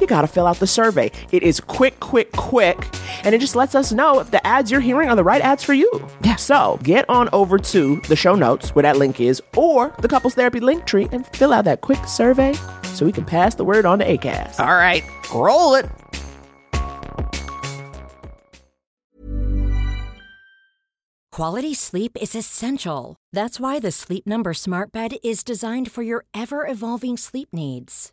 you got to fill out the survey. It is quick, quick, quick. And it just lets us know if the ads you're hearing are the right ads for you. Yeah. So get on over to the show notes where that link is or the couples therapy link tree and fill out that quick survey so we can pass the word on to ACAST. All right, roll it. Quality sleep is essential. That's why the Sleep Number Smart Bed is designed for your ever evolving sleep needs.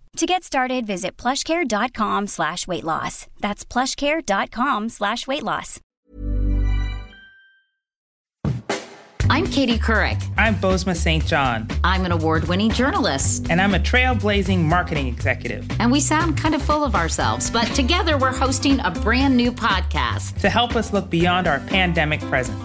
To get started, visit plushcare.com slash weight loss. That's plushcare.com slash weight loss. I'm Katie Couric. I'm Bozoma St. John, I'm an award winning journalist. and I'm a trailblazing marketing executive. And we sound kind of full of ourselves, but together we're hosting a brand new podcast. To help us look beyond our pandemic present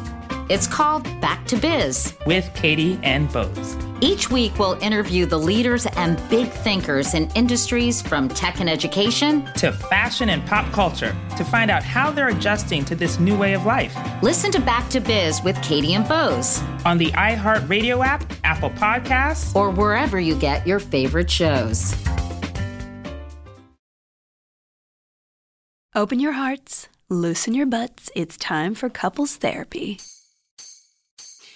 It's called Back to Biz. with Katie and Boz. Each week we'll interview the leaders and big thinkers in industries from tech and education. To fashion and pop culture to find out how they're adjusting to this new way of life. Listen to Back to Biz with Katie and Boz, On the iHeartRadio app, Apple Podcasts, or wherever you get your favorite shows. Open your hearts, loosen your butts. It's time for couples therapy.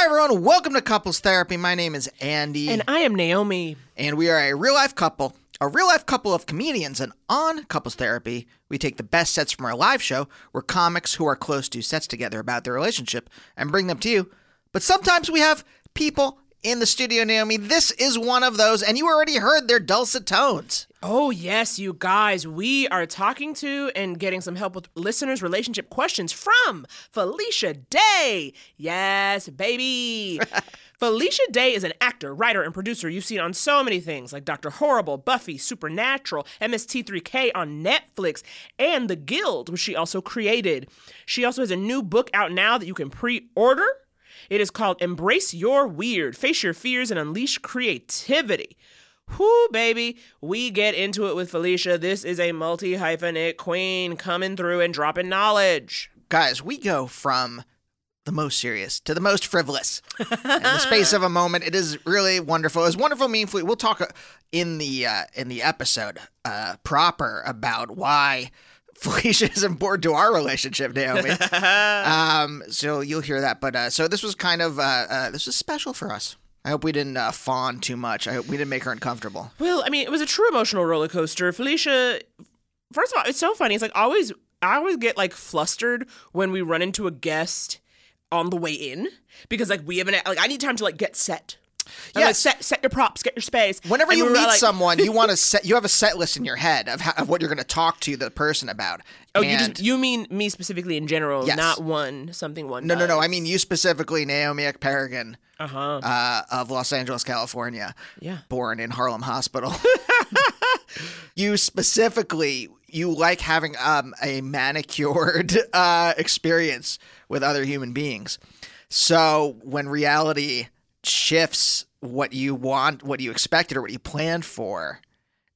Hi everyone, welcome to Couples Therapy. My name is Andy, And I am Naomi. and we are a real life couple, a real life couple of comedians. And on Couples Therapy, we take the best sets from our live show, where comics who are close do sets together about their relationship and bring them to you. But sometimes we have people in the studio, Naomi. This is one of those, and you already heard their dulcet tones. Oh, yes, you guys. We are talking to and getting some help with listeners' relationship questions from Felicia Day. Yes, baby. Felicia Day is an actor, writer, and producer you've seen on so many things like Dr. Horrible, Buffy, Supernatural, MST3K on Netflix, and The Guild, which she also created. She also has a new book out now that you can pre order. It is called Embrace Your Weird, Face Your Fears, and Unleash Creativity. Whoo, baby. We get into it with Felicia. This is a multi hyphenate queen coming through and dropping knowledge. Guys, we go from the most serious to the most frivolous in the space of a moment. It is really wonderful. It's wonderful, meaningful. We'll talk uh, in the uh, in the episode uh, proper about why Felicia is important to our relationship, Naomi. um, so you'll hear that. But uh, so this was kind of uh, uh, this was special for us. I hope we didn't uh, fawn too much. I hope we didn't make her uncomfortable. Well, I mean, it was a true emotional roller coaster. Felicia, first of all, it's so funny. It's like always I always get like flustered when we run into a guest on the way in because like we haven't like I need time to like get set. I'm like, set set your props, get your space. Whenever And you we meet like- someone, you want to set. You have a set list in your head of, how, of what you're going to talk to the person about. Oh, you just you mean me specifically in general, Yes. not one something one. No, no, no. I mean you specifically, Naomi Ekperigan Uh-huh. uh, of Los Angeles, California. Yeah. Born in Harlem Hospital. you specifically, you like having um, a manicured uh, experience with other human beings. So when reality shifts what you want, what you expected, or what you planned for,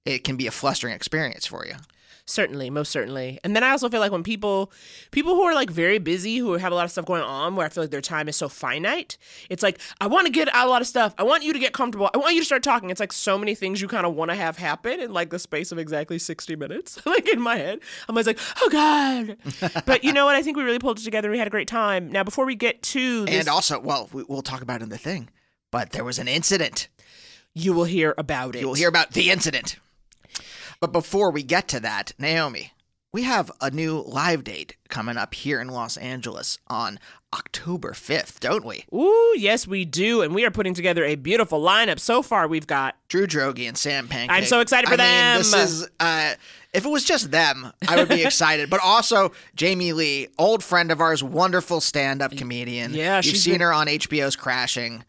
it can be a flustering experience for you. Certainly, most certainly. And then I also feel like when people people who are like very busy, who have a lot of stuff going on, where I feel like their time is so finite, it's like I want to get out a lot of stuff. I want you to get comfortable. I want you to start talking. It's like so many things you kind of want to have happen in like the space of exactly 60 minutes. like in my head, I'm always like, "Oh god." but you know what? I think we really pulled it together. We had a great time. Now, before we get to this, And also, well, we, we'll talk about it in the thing, but there was an incident. you will hear about it. You will hear about the incident. But before we get to that, Naomi, we have a new live date coming up here in Los Angeles on October 5th, don't we? Ooh, yes, we do. And we are putting together a beautiful lineup. So far, we've got Drew Droege and Sam Pancake. I'm so excited for I Mean, this them. is uh, if it was just them, I would be excited. But also Jamie Lee, old friend of ours, wonderful stand-up comedian. Yeah, you've seen been- her on HBO's Crashing.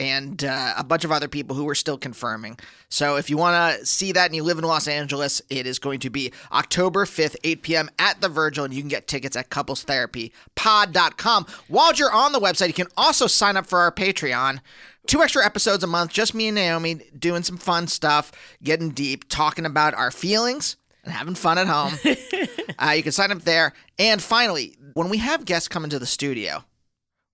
And uh, a bunch of other people who are still confirming. So if you want to see that and you live in Los Angeles, it is going to be October 5th, 8 p.m. at the Virgil, and you can get tickets at couplestherapypod.com. While you're on the website, you can also sign up for our Patreon. Two extra episodes a month, just me and Naomi doing some fun stuff, getting deep, talking about our feelings and having fun at home. uh, you can sign up there. And finally, when we have guests come into the studio,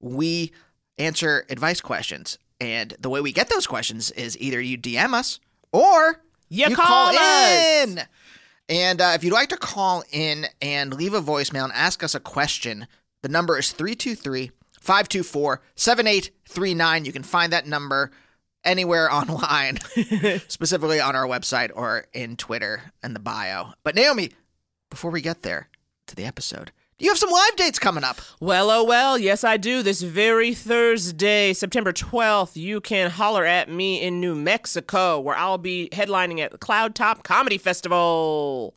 we answer advice questions. And the way we get those questions is either you DM us or You call us. in. And uh, if you'd like to call in and leave a voicemail and ask us a question, the number is 323 524 7839. You can find that number anywhere online, specifically on our website or in Twitter and the bio. But Naomi, before we get there to the episode, you have some live dates coming up. Well, oh well, yes I do. This very Thursday, September 12th, you can holler at me in New Mexico, where I'll be headlining at the Cloud Top Comedy Festival.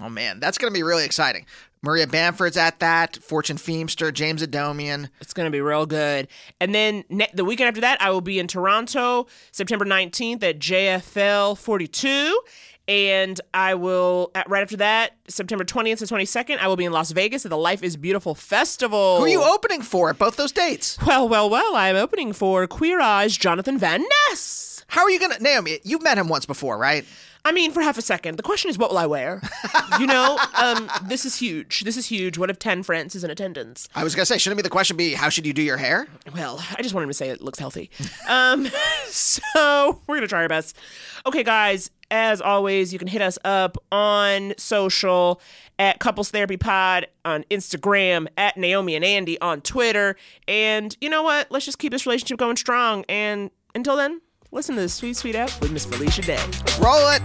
Oh man, that's going to be really exciting. Maria Bamford's at that, Fortune Feemster, James Adomian. It's going to be real good. And then ne- the weekend after that, I will be in Toronto, September 19th at JFL 42. And I will, at, right after that, September 20th to 22nd, I will be in Las Vegas at the Life is Beautiful Festival. Who are you opening for at both those dates? Well, well, well, I am opening for Queer Eyes Jonathan Van Ness. How are you going to, Naomi, you've met him once before, right? I mean, for half a second. The question is, what will I wear? you know, um, this is huge. This is huge. What if Tan France is in attendance? I was going to say, shouldn't be the question be, how should you do your hair? Well, I just wanted to say it looks healthy. Um, so we're gonna try our best. Okay, guys. As always, you can hit us up on social at Couples Therapy Pod on Instagram, at Naomi and Andy on Twitter. And you know what? Let's just keep this relationship going strong. And until then, listen to this sweet, sweet app with Miss Felicia Day. Roll it.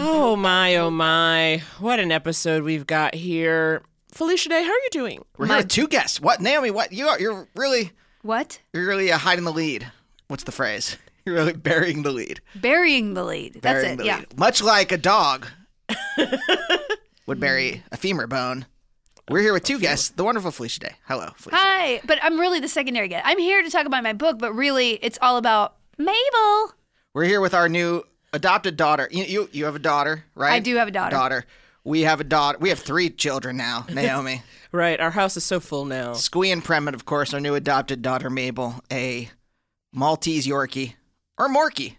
Oh my, oh my. What an episode we've got here. Felicia Day, how are you doing? We're here with two guests. What, Naomi, what? You are, you're really, What? you're really uh, hiding the lead. What's the phrase? You're really burying the lead. Burying the lead. That's Burying it. the Yeah. lead. Much like a dog would bury a femur bone. We're here with two guests, the wonderful Felicia Day. Hello, Felicia. Hi, but I'm really the secondary guest. I'm here to talk about my book, but really, it's all about Mabel. We're here with our new adopted daughter. You, you, you have a daughter, right? I do have a daughter. Daughter. We have a daughter. We have three children now. Naomi, Right, our house is so full now. Squee and Premet, of course, our new adopted daughter Mabel, a Maltese Yorkie or Morkie.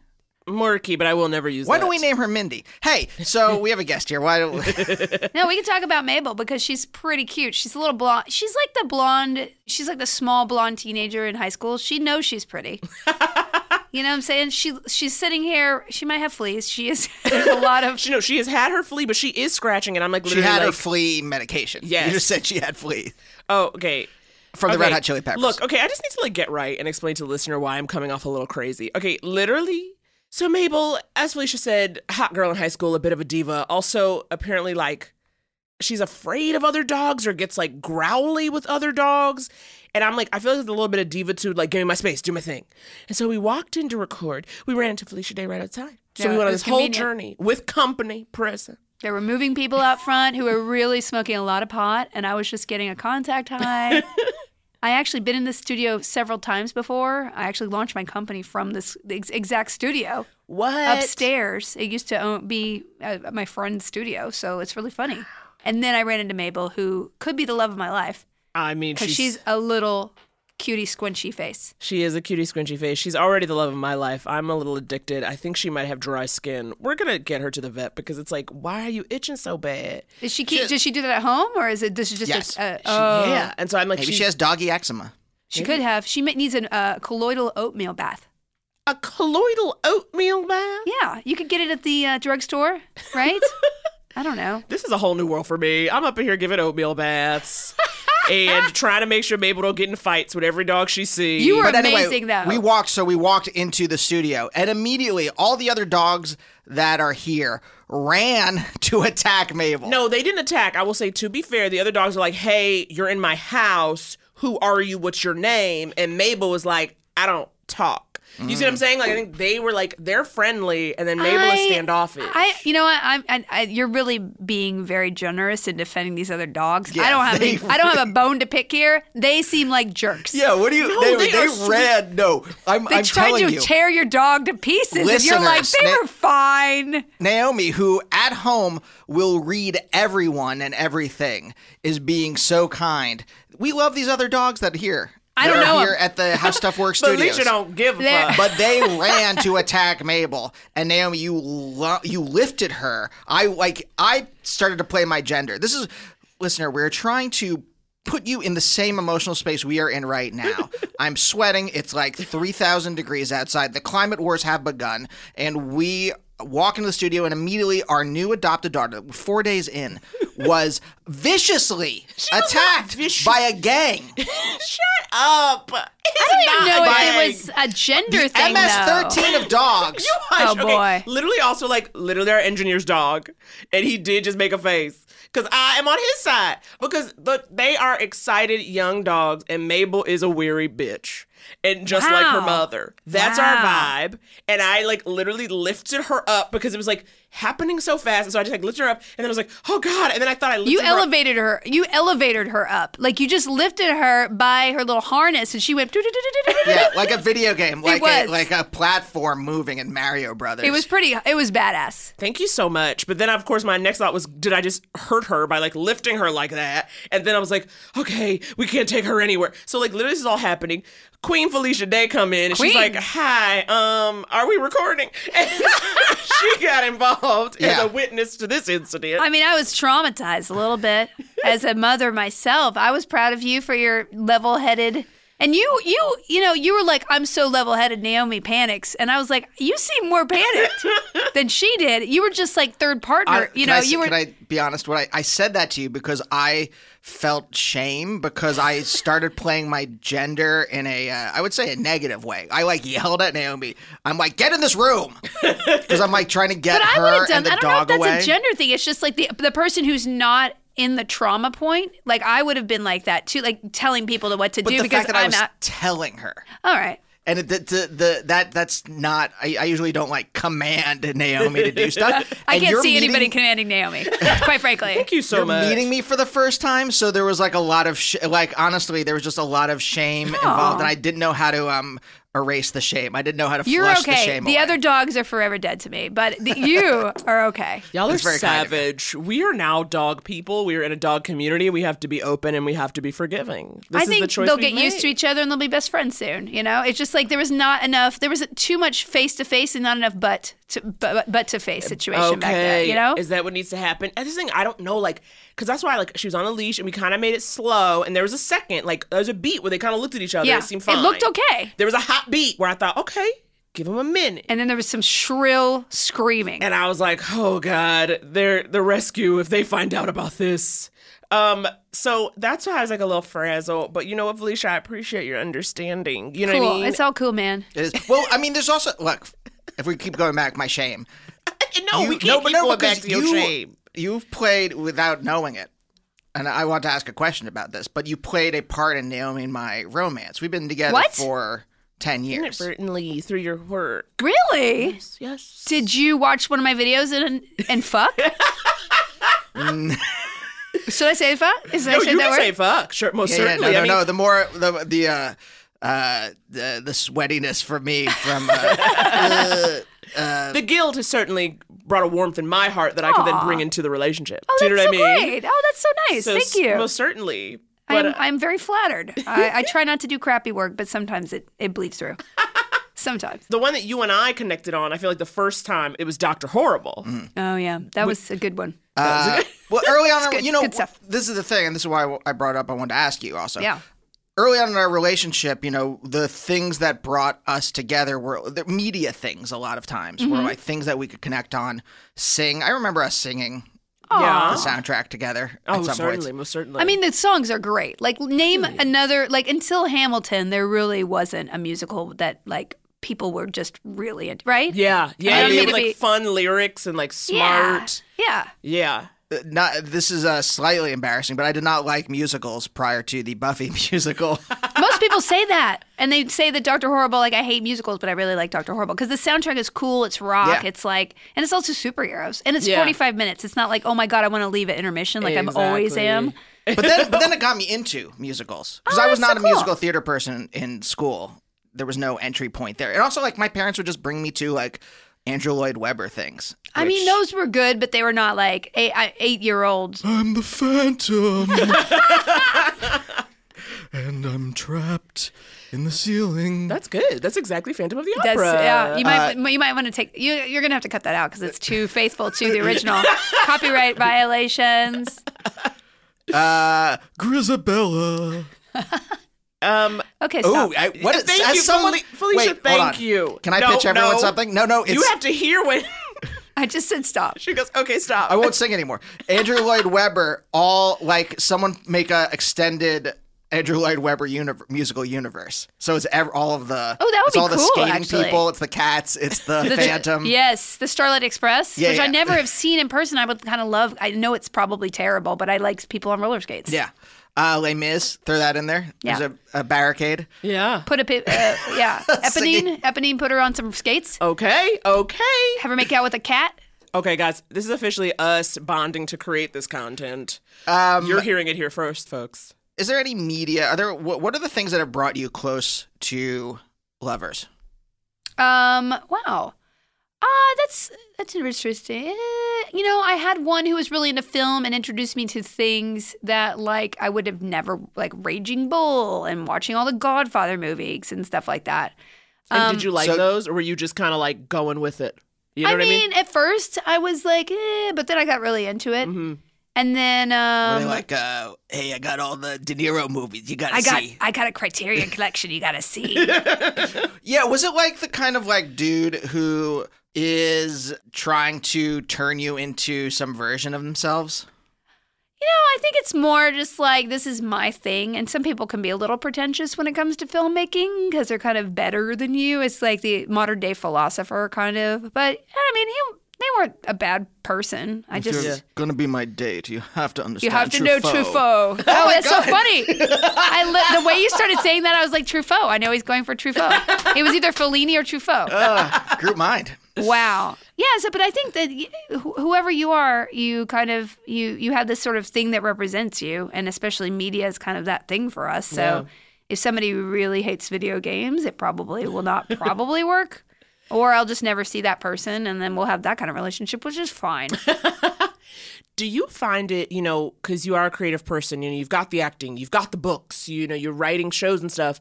Murky, but I will never use Why that. don't we name her Mindy? Hey, so we have a guest here. Why? don't No, we can talk about Mabel because she's pretty cute. She's a little blonde. She's like the blonde. She's like the small blonde teenager in high school. She knows she's pretty. you know what I'm saying? She she's sitting here. She might have fleas. She is. There's a lot of. She, no, she has had her flea, but she is scratching it. I'm like, she literally had her like, flea medication. Yes. You just said she had flea oh, okay. From the Okay, Red Hot Chili Peppers. Look, okay, I just need to like get right and explain to the listener why I'm coming off a little crazy. Okay, literally, So Mabel, as Felicia said, hot girl in high school, a bit of a diva. Also, apparently, like she's afraid of other dogs or gets like growly with other dogs. And I'm like, I feel like there's a little bit of divitude, like give me my space, do my thing. And so we walked in to record. We ran into Felicia Day right outside. So Yeah, we went on was this whole journey with company present. There were moving people out front who were really smoking a lot of pot, and I was just getting a contact high. I actually been in this studio several times before. I actually launched my company from this ex- exact studio What? upstairs. It used to be uh, my friend's studio, so it's really funny. And then I ran into Mabel, who could be the love of my life I mean, because she's, she's a little cutie squinchy face. she is a cutie squinchy face. She's already the love of my life. I'm a little addicted. I think she might have dry skin. We're gonna get her to the vet because it's like, why are you itching so bad? Does she keep? does she do that at home, or is it? Does she just? Yes. Uh, She- oh, Yeah. And so I'm like, Maybe she's- she has doggy eczema. She could have. She ma- needs a uh, colloidal oatmeal bath. a colloidal oatmeal bath. Yeah, you could get it at the uh, drugstore, right? I don't know. This is a whole new world for me. I'm up in here giving oatmeal baths and trying to make sure Mabel don't get in fights with every dog she sees. You were But anyway, amazing, though. we walked. So we walked into the studio, and immediately all the other dogs that are here ran to attack Mabel. No, they didn't attack. I will say, to be fair, the other dogs are like, hey, you're in my house. Who are you? What's your name? And Mabel was like, I don't talk. You see what I'm mm. saying? Like, I think they were like, they're friendly, and then Mabel is standoffish. I, you know what? I'm, I, I, you're really being very generous in defending these other dogs. I don't have, they any, I don't have a bone to pick here. They seem like jerks. Yeah, what do you? No, they they they ran. No, I'm, They I'm tried telling to you. tear your dog to pieces, and you're like, they they- were fine. Naomi, who at home will read everyone and everything, is being so kind. We love these other dogs that are here. I don't that are know 'em. here at the How Stuff Works but Studios. Alicia don't give a They're- fuck. but they ran to attack Mabel, and Naomi, you lo- you lifted her. I like. I started to play my gender. This is, listener. We're trying to put you in the same emotional space we are in right now. I'm sweating. It's like three thousand degrees outside. The climate wars have begun, and we walk into the studio, and immediately our new adopted daughter, four days in, was viciously attacked vicious. by a gang. Shut up. I don't even know if it was a gender The thing. though. MS-13 of dogs. Oh, Okay, boy. Literally, also like literally our engineer's dog, and he did just make a face because I am on his side because the, they are excited young dogs, and Mabel is a weary bitch, and just like her mother. That's our vibe. And I like literally lifted her up because it was like happening so fast, and so I just like lifted her up, and then I was like, oh god, and then I thought I lifted You her up. elevated her. You elevated her up. Like you just lifted her by her little harness, and she went. Yeah, like a video game, like a, was. like a platform moving in Mario Brothers. It was pretty. It was badass. Thank you so much. But then, of course, my next thought was, did I just hurt her by like lifting her like that? And then I was like, okay, we can't take her anywhere. So like, literally, this is all happening. Queen Felicia Day come in and she's like, "Hi, um, are we recording?" And she got involved as Yeah. a witness to this incident. I mean, I was traumatized a little bit as a mother myself. I was proud of you for your level-headed. And you, you, you know, you were like, "I'm so level-headed." Naomi panics, and I was like, "You seem more panicked than she did." You were just like third partner. I, you know, I, s- you were. Can I be honest? What I, I said that to you because I felt shame because I started playing my gender in a uh, I would say a negative way. I like yelled at Naomi. I'm like, get in this room because I'm like trying to get But I her would done. and the I don't know if dog that's away. a gender thing. It's just like the the person who's not in the trauma point. Like I would have been like that too, like telling people to what to but do the because fact that I I'm was not. telling her. All right. And the, the, the that that's not. I, I usually don't like command Naomi to do stuff. I And can't you're see anybody commanding Naomi. Quite frankly. Thank you so you're much. meeting me for the first time, so there was like a lot of sh- like honestly, there was just a lot of shame involved, and I didn't know how to um erase the shame. I didn't know how to You're flush the okay. shame The away. other dogs are forever dead to me, but the, you are okay. Y'all are That's very kind of savage. We are now dog people. We are in a dog community. We have to be open and we have to be forgiving. This I is think the choice they'll we've get used to each other and they'll be best friends soon. You know, it's just like there was not enough. There was too much face to face and not enough butt to butt, butt to face situation back there. You know, is that what needs to happen? And this thing, I don't know, like, because that's why, like, she was on a leash and we kind of made it slow, and there was a second, like, there was a beat where they kind of looked at each other. Yeah, it seemed fine. it looked okay. There was a hot beat where I thought, okay, give him a minute. and then there was some shrill screaming. And I was like, oh god, they're the rescue if they find out about this. Um, so that's why I was like a little frazzled. But you know what, Felicia, I appreciate your understanding. You know cool. what I mean? It's all cool, man. It is. Well, I mean, there's also look. if we keep going back, my shame. no, You- we can't but keep going because back to your you- shame. You've played without knowing it. And I want to ask a question about this, but you played a part in Naomi and my romance. We've been together What? for 10 years. Inadvertently through your work. Really? Yes. yes. Did you watch one of my videos and and fuck? Should I say fuck? Is No, I say you that can word? say fuck. Sure, most Yeah, yeah, certainly. no, no, I mean, no. The more the the uh, uh, the the sweatiness for me from uh, the guilt has certainly brought a warmth in my heart that I could then bring into the relationship. Oh, Do you that's know so what I mean? great. Oh, that's so nice. So Thank s- you. Most certainly. But I'm, uh, I'm very flattered. I, I try not to do crappy work, but sometimes it, it bleeds through. Sometimes. the one that you and I connected on, I feel like the first time it was Doctor Horrible. Oh, yeah. That was a good one. uh, well, early on, good- you know, good stuff. this is the thing, and this is why I brought it up. I wanted to ask you also. Yeah. Early on in our relationship, you know, the things that brought us together were the media things. A lot of times Mm-hmm. were like things that we could connect on, sing. I remember us singing Yeah. the soundtrack together. Oh, at some certainly, points. most certainly. I mean, the songs are great. Like, name another, like, until Hamilton, there really wasn't a musical that, like, people were just really into, right? yeah, yeah, I don't yeah, mean with, to like be- fun lyrics and like smart. Yeah. Yeah. Uh, Not this is uh, slightly embarrassing, but I did not like musicals prior to the Buffy musical. Most people say that, and they say that Doctor Horrible. Like I hate musicals, but I really like Doctor Horrible because the soundtrack is cool. It's rock. Yeah. It's like, and it's also superheroes, and it's Yeah. forty five minutes. It's not like, oh my god, I want to leave at intermission, like I'm always am. but then but then it got me into musicals because Oh, I was not so a musical theater person in school. There was no entry point there, and also like my parents would just bring me to like Andrew Lloyd Webber things. I mean, those were good, but they were not like eight, eight year olds. I'm the Phantom, and I'm trapped in the ceiling. That's good. That's exactly Phantom of the That's, Opera. yeah, you might Uh, you might want to take you. You're gonna have to cut that out because it's too faithful to the original. Copyright violations. uh, Grizabella. Um, Okay, stop. Oh, I, what is, thank as you, someone, Felicia. Wait, thank you. Can I No, pitch everyone no. something? No, no. It's, you have to hear when I just said stop. she goes. Okay, stop. I won't sing anymore. Andrew Lloyd Webber, all like someone make a extended Andrew Lloyd Webber univ- musical universe. So it's ev- all of the Oh, that would it's be all the skating actually. people, it's the cats, it's the, The- Phantom. Yes, the Starlight Express, Yeah, which I never have seen in person. I would kind of love. I know it's probably terrible, but I like people on roller skates. Yeah. Uh, Les Mis, throw that in there. Yeah. There's a, a barricade. yeah. Put a pi- uh, yeah, Eponine. Eponine put her on some skates. Okay. Okay. Have her make out with a cat. Okay, guys. This is officially us bonding to create this content. Um, You're hearing it here first, folks. is there any media? Are there what, what are the things that have brought you close to lovers? Um. Wow. Ah, that's that's interesting. Eh, You know, I had one who was really into film and introduced me to things that like I would have never like Raging Bull and watching all the Godfather movies and stuff like that. And did you like so- those, or were you just kind of like going with it? You know I what mean, I mean? at first I was like, eh, but then I got really into it. Mm-hmm. And then um, like, uh, hey, I got all the De Niro movies. You gotta I got see. I got a Criterion collection you got to see. Yeah, was it like the kind of like dude who is trying to turn you into some version of themselves? You know, I think it's more just like this is my thing, and some people can be a little pretentious when it comes to filmmaking because they're kind of better than you. It's like the modern day philosopher kind of, but I mean, he, they weren't a bad person. I just gonna be my date, you have to understand. you have to know Truffaut. Oh, that's so funny. I li- the way you started saying that, I was like Truffaut. I know he's going for Truffaut. It was either Fellini or Truffaut. Uh, group mind. Wow. Yeah. So, but I think that wh- whoever you are, you kind of you you have this sort of thing that represents you, and especially media is kind of that thing for us. So, Yeah. if somebody really hates video games, it probably will not probably work. Or I'll just never see that person, and then we'll have that kind of relationship, which is fine. Do you find it, you know, because you are a creative person, you know, you've got the acting, you've got the books, you know, you're writing shows and stuff.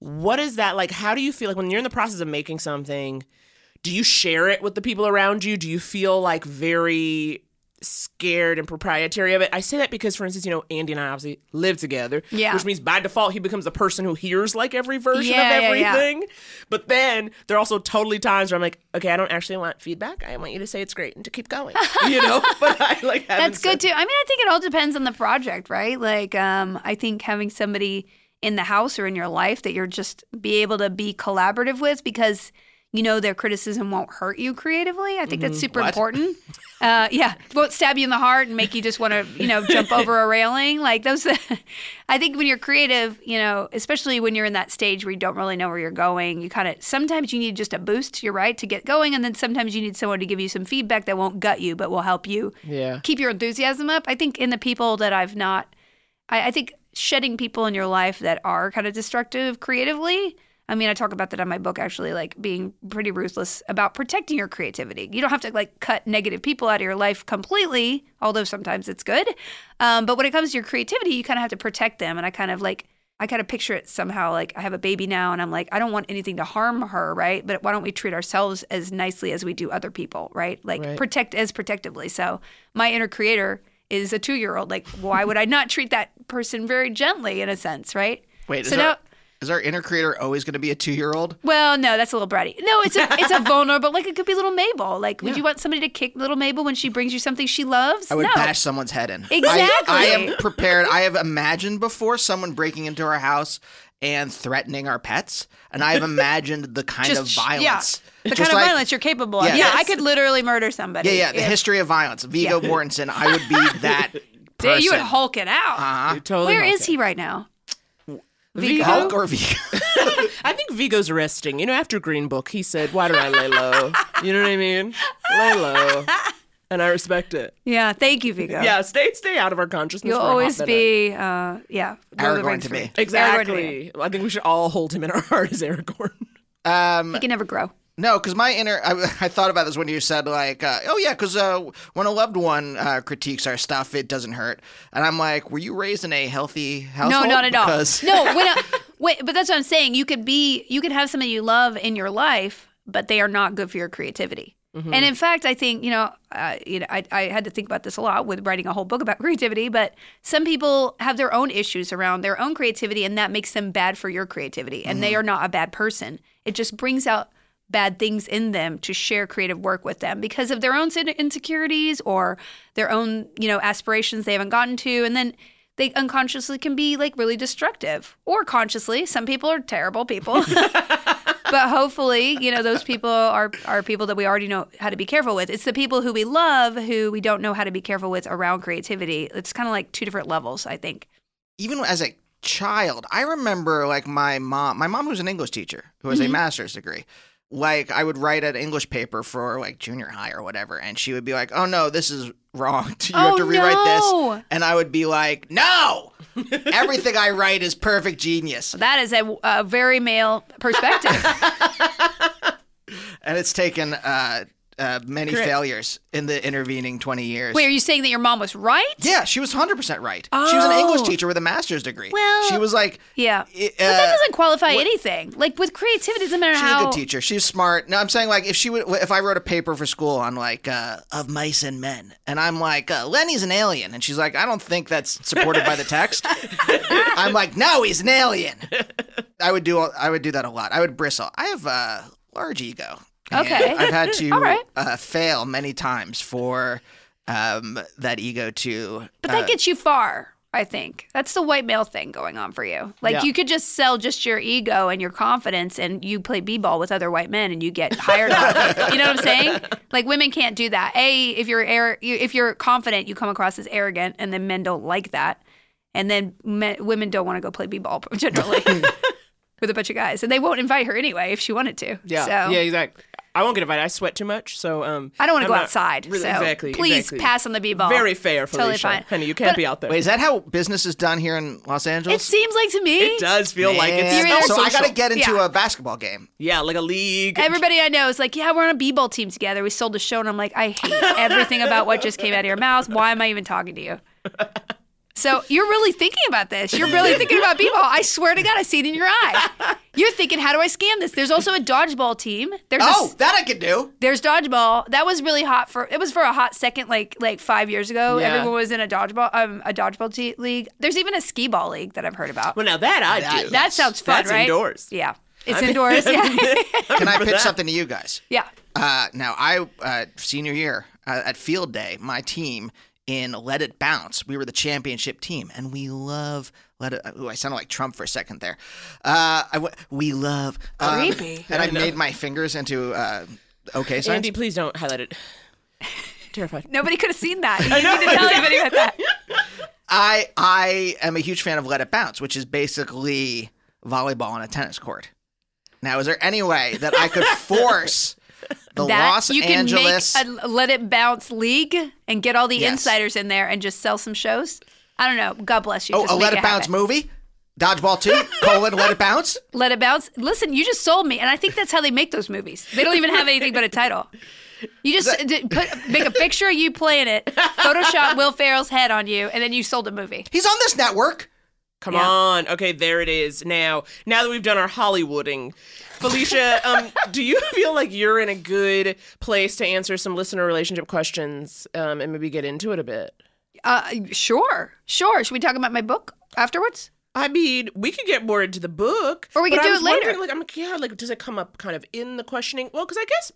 What is that like? How do you feel like when you're in the process of making something? Do you share it with the people around you? Do you feel like very scared and proprietary of it? I say that because, for instance, you know, Andy and I obviously live together, Yeah. which means by default he becomes the person who hears like every version Yeah, of yeah, yeah. everything. But then there are also totally times where I'm like, okay, I don't actually want feedback. I want you to say it's great and to keep going, you know. but I like That's good said- too. I mean, I think it all depends on the project, right? Like, um, I think having somebody in the house or in your life that you're just be able to be collaborative with because you know their criticism won't hurt you creatively. I think that's super What? important. Uh, yeah, won't stab you in the heart and make you just want to, you know, jump over a railing. Like those, I think when you're creative, you know, especially when you're in that stage where you don't really know where you're going, you kind of sometimes you need just a boost. You're right to get going, and then sometimes you need someone to give you some feedback that won't gut you, but will help you Yeah. keep your enthusiasm up. I think in the people that I've not, I, I think shedding people in your life that are kind of destructive creatively. I mean, I talk about that in my book actually, like being pretty ruthless about protecting your creativity. You don't have to like cut negative people out of your life completely, although sometimes it's good. Um, but when it comes to your creativity, you kind of have to protect them. And I kind of like, I kind of picture it somehow like I have a baby now and I'm like, I don't want anything to harm her, right? But why don't we treat ourselves as nicely as we do other people, right? Like Right. protect as protectively. So my inner creator is a two year old. Like, why would I not treat that person very gently in a sense, right? Wait, so now, is our inner creator always going to be a two year old? well, no, that's a little bratty. No, it's a it's a vulnerable. Like it could be little Mabel. Like, would you want somebody to kick little Mabel when she brings you something she loves? I would no. bash someone's head in. Exactly. I am prepared. I have imagined before someone breaking into our house and threatening our pets, and I have imagined the kind of violence. Yeah, the Just kind of like- violence you're capable of. Yeah. Yeah, I could literally murder somebody. Yeah, yeah. The if- history of violence. Viggo Mortensen. I would be that Dude, person. you would Hulk it out. Uh-huh. Totally Where Hulk is it. he right now? Viggo? Hulk or Viggo? I think Viggo's resting. You know, after Green Book, he said, "Why don't I lay low?" You know what I mean? Lay low, and I respect it. Yeah, thank you, Viggo. Yeah, stay stay out of our consciousness. You'll for a hot always minute. be, uh, yeah. Lord of the Aragorn Rings to for me. Aragorn to me. exactly. I think we should all hold him in our heart as Aragorn. Um, He can never grow. No, because my inner, I, I thought about this when you said like, uh, oh yeah, because uh, when a loved one uh, critiques our stuff, it doesn't hurt, and I'm like, were you raised in a healthy household? No, not at all. No, when I, wait, but that's what I'm saying. You could be, you could have somebody you love in your life, but they are not good for your creativity. Mm-hmm. And in fact, I think you know, uh, you know, I, I had to think about this a lot with writing a whole book about creativity. But some people have their own issues around their own creativity, and that makes them bad for your creativity. And Mm-hmm. they are not a bad person. It just brings out bad things in them to share creative work with them because of their own insecurities or their own you know aspirations they haven't gotten to, and then they unconsciously can be like really destructive or consciously. Some people are terrible people. but hopefully, you know, those people are are people that we already know how to be careful with. It's the people who we love who we don't know how to be careful with around creativity. It's kind of like two different levels, I think. even as a child, I remember like my mom, my mom was an English teacher who has a Mm-hmm. master's degree. Like I would write an English paper for like junior high or whatever, and she would be like, "Oh no, this is wrong. You have Oh, to rewrite no. this." And I would be like, "No, everything I write is perfect genius." That is a, a very male perspective. And it's taken uh, uh, many Correct. failures in the intervening twenty years. Wait, are you saying that your mom was right? Yeah, she was hundred percent right. She was an English Oh. teacher with a master's degree. Well, she was like, Yeah. I- but that uh, doesn't qualify what- anything. Like with creativity, it doesn't matter She's how. a good teacher. She's smart. No, I'm saying like if she would, if I wrote a paper for school on like uh, of mice and men, and I'm like uh, Lennie's an alien, and she's like, I don't think that's supported by the text. I'm like, no, he's an alien. I would do I would do that a lot. I would bristle. I have a large ego. Okay. I've had to right. uh, fail many times for um, that ego to. But that uh, gets you far. I think that's the white male thing going on for you. Like Yeah. you could just sell just your ego and your confidence, and you play b-ball with other white men, and you get hired on. You know what I'm saying? Like women can't do that. A, if you're if you're confident, you come across as arrogant, and then men don't like that, and then men, women don't want to go play b-ball generally with a bunch of guys, and they won't invite her anyway if she wanted to. Yeah, So. yeah, exactly. I won't get invited. I sweat too much, so um. I don't want to go outside. Really, so exactly. please exactly. pass on the b-ball. Very fair, Felicia. Totally fine. Honey, you can't But be out there. Wait, is that how business is done here in Los Angeles? It seems like to me. it does feel like it's Man, You're so I got to get into Yeah. a basketball game. Yeah, like a league. Everybody I know is like, yeah, we're on a b-ball team together. We sold a show, and I'm like, I hate everything about what just came out of your mouth. Why am I even talking to you? So you're really thinking about this. You're really thinking about b-ball. I swear to God, I see it in your eye. You're thinking, how do I scam this? There's also a dodgeball team. There's a, Oh, that I could do. there's dodgeball. That was really hot for. It was for a hot second, like like five years ago. Yeah. Everyone was in a dodgeball um, a dodgeball te- league. There's even a skee ball league that I've heard about. well, now that I That- do. that sounds fun, That's right? indoors. Yeah, it's I mean- indoors. Yeah, Can I pitch that. something to you guys? yeah. Uh, now, I uh, senior year uh, at field day, my team in Let It Bounce. We were the championship team, and we love Let It. Ooh, I sounded like Trump for a second there. Uh, I w- we love. um, Creepy. And I made my fingers into uh, okay signs. Andy, please don't highlight it. Terrified. Nobody could have seen that. You need to tell anybody about that. I I am a huge fan of Let It Bounce, which is basically volleyball on a tennis court. Now, is there any way that I could force the that Los you can Angeles? make a let it bounce league and get all the Yes. insiders in there and just sell some shows. I don't know. God bless you. oh, Just a Let It Bounce happen. movie? Dodgeball 2? colon, Let It Bounce? Let it bounce. Listen, you just sold me, and I think that's how they make those movies. They don't even have anything but a title. You just d- put make a picture of you playing it, Photoshop Will Ferrell's head on you, and then you sold a movie. He's on this network. Come Yeah. on. Okay, there it is. Now, now that we've done our Hollywooding, Felicia, um, do you feel like you're in a good place to answer some listener relationship questions um, and maybe get into it a bit? Uh, sure, sure. Should we talk about my book afterwards? I mean, we could get more into the book, Or we could I do it later. Like, I'm like, yeah, like, does it come up kind of in the questioning? Well, because I guess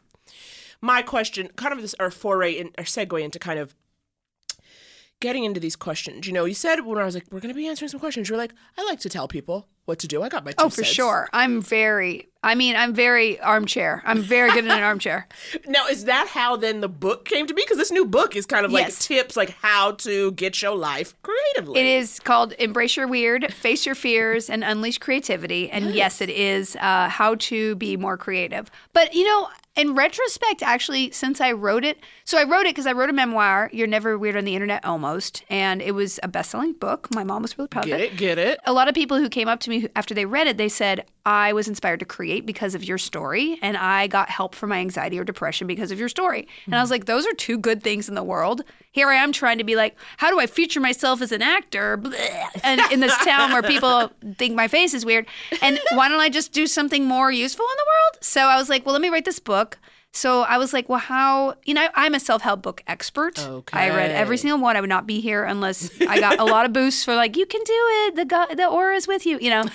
my question, kind of this, our foray in, or segue into kind of getting into these questions. You know, you said when I was like, we're going to be answering some questions, you're like, I like to tell people what to do. I got my two Oh, for cents. sure. I'm very. I mean, I'm very armchair. I'm very good in an armchair. Now, is that how then the book came to be? Because this new book is kind of like Yes. tips, like how to get your life creatively. It is called Embrace Your Weird, Face Your Fears, and Unleash Creativity. And yes, it is uh, how to be more creative. But, you know, in retrospect, actually, since I wrote it, so I wrote it because I wrote a memoir, You're Never Weird on the Internet Almost. And it was a best selling book. My mom was really proud Get of it. it? Get it? A lot of people who came up to me who- after they read it, they said, I was inspired to create because of your story, and I got help for my anxiety or depression because of your story. And I was like, those are two good things in the world. Here I am trying to be like, how do I feature myself as an actor? And in this town where people think my face is weird. And why don't I just do something more useful in the world? So I was like, well, let me write this book. So I was like, well, how, you know, I'm a self help book expert. Okay. I read every single one. I would not be here unless I got a lot of boosts for like, you can do it. The, the aura is with you, you know.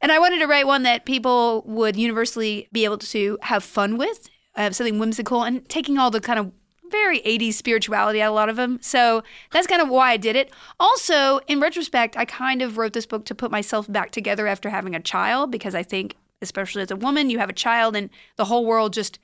And I wanted to write one that people would universally be able to have fun with, uh, something whimsical, and taking all the kind of very 80s spirituality out of a lot of them. So that's kind of why I did it. Also, in retrospect, I kind of wrote this book to put myself back together after having a child because I think, especially as a woman, you have a child and the whole world just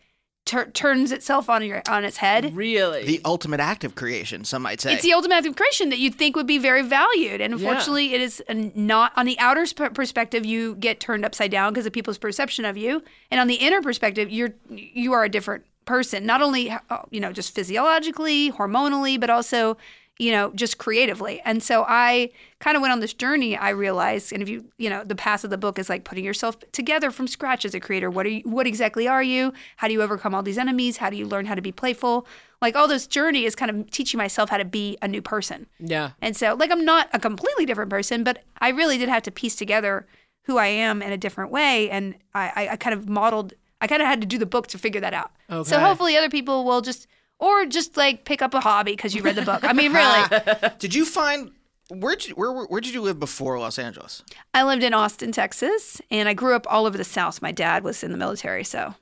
tur- turns itself on your on its head. Really? The ultimate act of creation, some might say. It's the ultimate act of creation that you'd think would be very valued, and unfortunately, it is not. On the outer sp- perspective, you get turned upside down because of people's perception of you, and on the inner perspective, you're you are a different person. Not only uh, you know just physiologically, hormonally, but also you know just creatively. And so I kind of went on this journey. I realized, and if you you know the path of the book is like putting yourself together from scratch as a creator. What are you? What exactly are you? How do you overcome all these enemies? How do you learn how to be playful? Like all this journey is kind of teaching myself how to be a new person. yeah. And so, like, I'm not a completely different person, but I really did have to piece together who I am in a different way. And I, I, I kind of modeled, I kind of had to do the book to figure that out. Okay. So hopefully other people will just, or just like pick up a hobby because you read the book. I mean, really, Did you find where'd you, where where did you live before Los Angeles? I lived in Austin, Texas, and I grew up all over the South. My dad was in the military. So,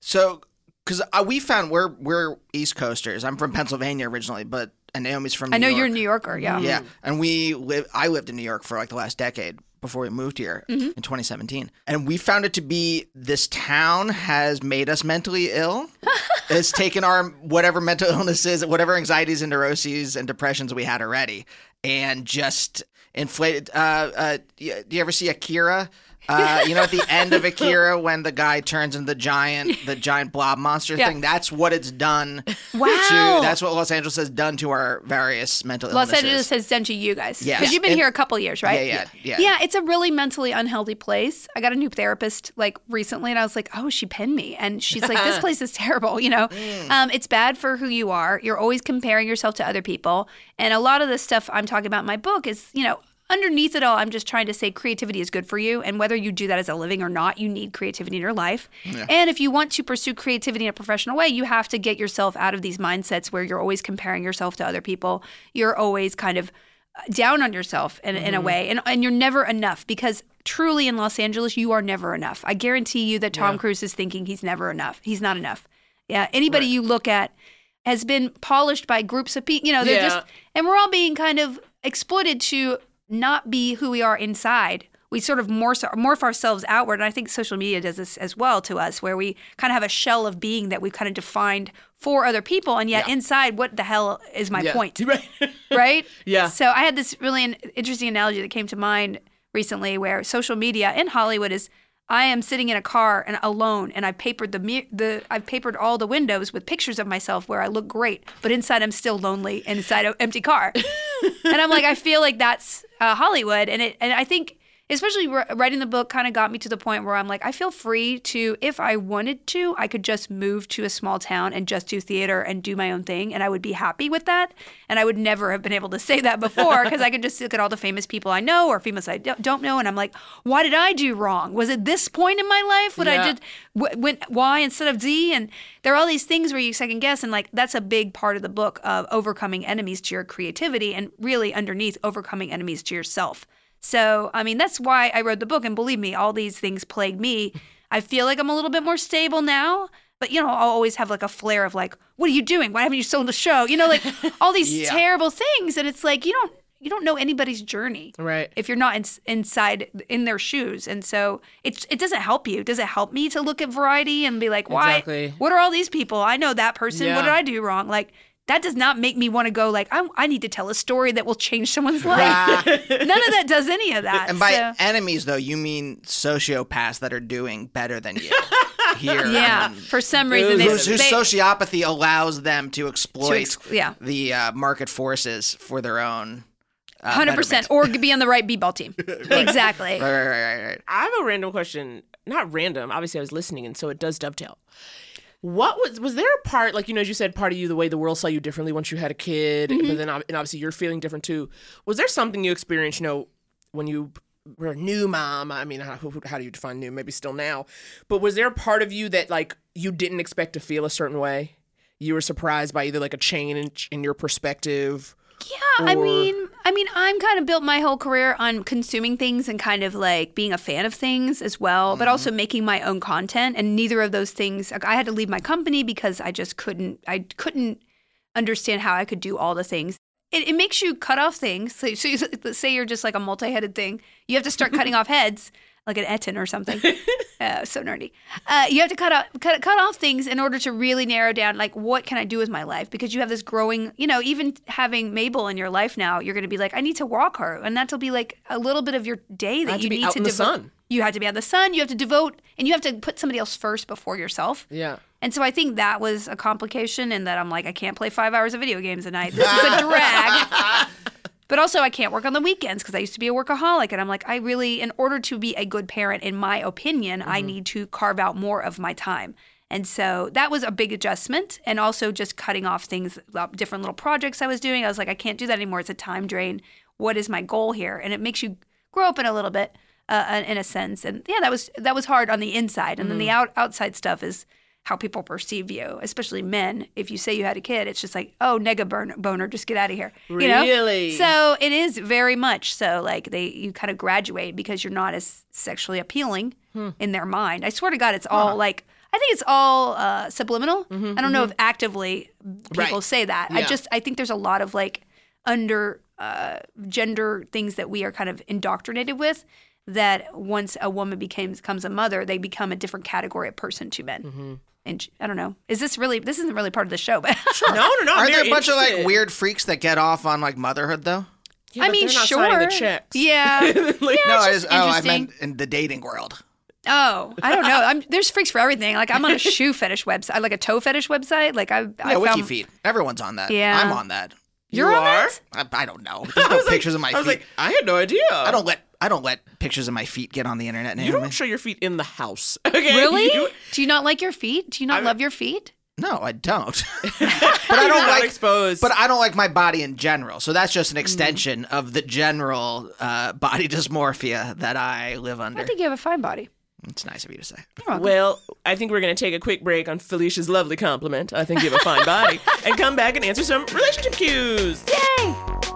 So, because we found we're we're East Coasters. I'm from Pennsylvania originally, but and Naomi's from. I know York. you're a New Yorker. Yeah. Yeah, and we live. I lived in New York for like the last decade before we moved here Mm-hmm. in 2017, and we found it to be this town has made us mentally ill. it's taken our whatever mental illnesses, whatever anxieties and neuroses and depressions we had already, and just inflated. Uh, uh, do you ever see Akira? Uh, you know, at the end of Akira, when the guy turns into the giant, the giant blob monster Yeah. thing, that's what it's done. Wow. To, that's what Los Angeles has done to our various mental Los illnesses. Los Angeles has done to you guys. Yes. Because you've been here a couple years, right? Yeah, yeah, yeah. Yeah, it's a really mentally unhealthy place. I got a new therapist like recently and I was like, oh, she pinned me. And she's like, this place is terrible. You know, Mm. um, it's bad for who you are. You're always comparing yourself to other people. And a lot of the stuff I'm talking about in my book is, you know, underneath it all, I'm just trying to say creativity is good for you. And whether you do that as a living or not, you need creativity in your life. And if you want to pursue creativity in a professional way, you have to get yourself out of these mindsets where you're always comparing yourself to other people. You're always kind of uh, down on yourself in, in a mm-hmm. way. And, and you're never enough because truly in Los Angeles, you are never enough. I guarantee you that Tom Cruise is thinking he's never enough. He's not enough. Yeah. Anybody you look at, has been polished by groups of people. You know, they're Yeah. just, and we're all being kind of exploited to not be who we are inside. We sort of morph, morph ourselves outward. And I think social media does this as well to us, where we kind of have a shell of being that we've kind of defined for other people. And yet inside, what the hell is my Yeah. point? Right. right? Yeah. So I had this really interesting analogy that came to mind recently where social media in Hollywood is I am sitting in a car and alone and I've papered the mir- the I've papered all the windows with pictures of myself where I look great, but inside I'm still lonely inside an empty car. and I'm like I feel like that's uh, Hollywood and it and I think especially writing the book kind of got me to the point where I'm like I feel free to if I wanted to I could just move to a small town and just do theater and do my own thing and I would be happy with that and I would never have been able to say that before because I could just look at all the famous people I know or famous I don't know and I'm like why did I do wrong? Was it this point in my life what Yeah. I did wh- when Y instead of Z? And there are all these things where you second guess and like that's a big part of the book of overcoming enemies to your creativity and really underneath overcoming enemies to yourself so, I mean, that's why I wrote the book. And believe me, all these things plague me. I feel like I'm a little bit more stable now. But, you know, I'll always have like a flare of like, what are you doing? Why haven't you sold the show? You know, like all these Yeah. terrible things. And it's like, you don't. You don't know anybody's journey, Right. If you're not in, inside in their shoes, and so it it doesn't help you. Does it help me to look at variety and be like, why? Exactly. What are all these people? I know that person. What did I do wrong? Like that does not make me want to go like I, I need to tell a story that will change someone's life. None of that does any of that. And by so- enemies, though, you mean sociopaths that are doing better than you here. yeah, and for some reason, they, Whose, whose they- sociopathy allows them to exploit ex- yeah. the uh, market forces for their own. uh, hundred percent, betterment. or be on the right b-ball team. Exactly. Right, right, right, right, right. I have a random question. Not random. Obviously, I was listening, and so it does dovetail. What was was there a part like you know as you said part of you the way the world saw you differently once you had a kid, but mm-hmm. then and obviously you're feeling different too. Was there something you experienced? You know, when you were a new mom. I mean, how, how do you define new? Maybe still now, but was there a part of you that like you didn't expect to feel a certain way? You were surprised by either like a change in your perspective. Yeah, I mean, I mean, I'm kind of built my whole career on consuming things and kind of like being a fan of things as well, but also mm-hmm. making my own content. And neither of those things, like, I had to leave my company because I just couldn't, I couldn't understand how I could do all the things. It, it makes you cut off things. So, so you, say you're just like a multi-headed thing. You have to start cutting off heads, like an Ettin or something. uh, so nerdy. Uh, you have to cut off cut, cut off things in order to really narrow down like what can I do with my life because you have this growing. You know, even having Mabel in your life now, you're going to be like, I need to walk her, and that'll be like a little bit of your day that you be need out to devote. sun. You have to be out in the sun. You have to devote, and you have to put somebody else first before yourself. Yeah. And so I think that was a complication, and that I'm like, I can't play five hours of video games a night. This is a drag. But also, I can't work on the weekends because I used to be a workaholic. And I'm like, I really, in order to be a good parent, in my opinion, I need to carve out more of my time. And so that was a big adjustment. And also just cutting off things, uh, different little projects I was doing. I was like, I can't do that anymore. It's a time drain. What is my goal here? And it makes you grow up in a little bit, uh, in a sense. And yeah, that was that was hard on the inside. And then the out, outside stuff is how people perceive you, especially men. If you say you had a kid, it's just like, oh, nega burn, boner, just get out of here. You know? Really? So it is very much so. Like they, you kind of graduate because you're not as sexually appealing in their mind. I swear to God, it's all like. I think it's all uh, subliminal. I don't know if actively people Right. say that. I just I think there's a lot of like under uh, gender things that we are kind of indoctrinated with. That once a woman becomes becomes a mother, they become a different category of person to men. Mm-hmm. And I don't know. Is this really? This isn't really part of the show, but No, no, no. Aren't there a bunch of like weird freaks that get off on like motherhood though? Yeah, I but mean, not sure. the checks. Yeah. Like- Yeah, no, it's I, just oh, I meant in the dating world. Oh, I don't know. I'm, there's freaks for everything. Like I'm on a shoe fetish website, like a toe fetish website. Like I, I Yeah, found. WikiFeet. Everyone's on that. Yeah. I'm on that. You're You on are? that? I, I don't know. There's no pictures of my I feet. was like, I had no idea. I don't let I don't let pictures of my feet get on the internet. You Naomi. don't show your feet in the house. Okay. Really? You- Do you not like your feet? Do you not love your feet? No, I don't. but I don't not like exposed. But I don't like my body in general. So that's just an extension of the general uh, body dysmorphia that I live under. I think you have a fine body. it's nice of you to say. Well, I think we're going to take a quick break on Felicia's lovely compliment. I think you have a fine body. and come back and answer some relationship cues. Yay!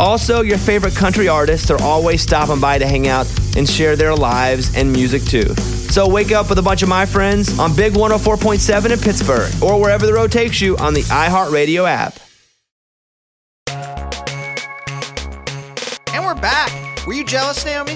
Also, your favorite country artists are always stopping by to hang out and share their lives and music too. So wake up with a bunch of my friends on Big 104.7 in Pittsburgh or wherever the road takes you on the iHeartRadio app. And we're back. Were you jealous, Naomi,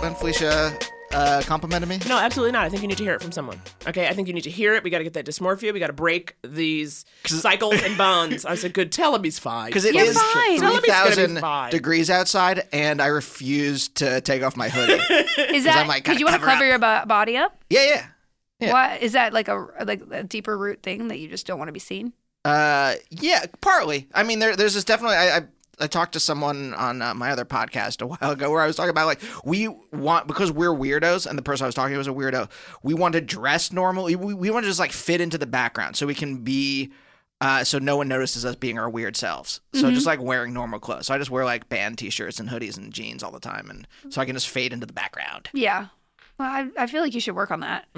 when Felicia uh, complimented me? No, absolutely not. I think you need to hear it from someone. Okay, I think you need to hear it. We got to get that dysmorphia. We got to break these cycles and bonds. I said, good. Tell him he's fine. Because it You're is fine. Tell him he's gonna be 3,000 fine. degrees outside, and I refuse to take off my hoodie. Is I'm that like, because gotta you want to cover cover your bo- body up? yeah, yeah. Yeah. Why is that like a like a deeper root thing that you just don't want to be seen? Uh, yeah, partly. I mean, there, there's this definitely. I, I, I talked to someone on uh, my other podcast a while ago where I was talking about like we want because we're weirdos, and the person I was talking to was a weirdo. We want to dress normally. We, we want to just like fit into the background so we can be. Uh, so no one notices us being our weird selves. So Mm-hmm. just like wearing normal clothes. So I just wear like band t-shirts and hoodies and jeans all the time, and so I can just fade into the background. Yeah. Well, I, I feel like you should work on that.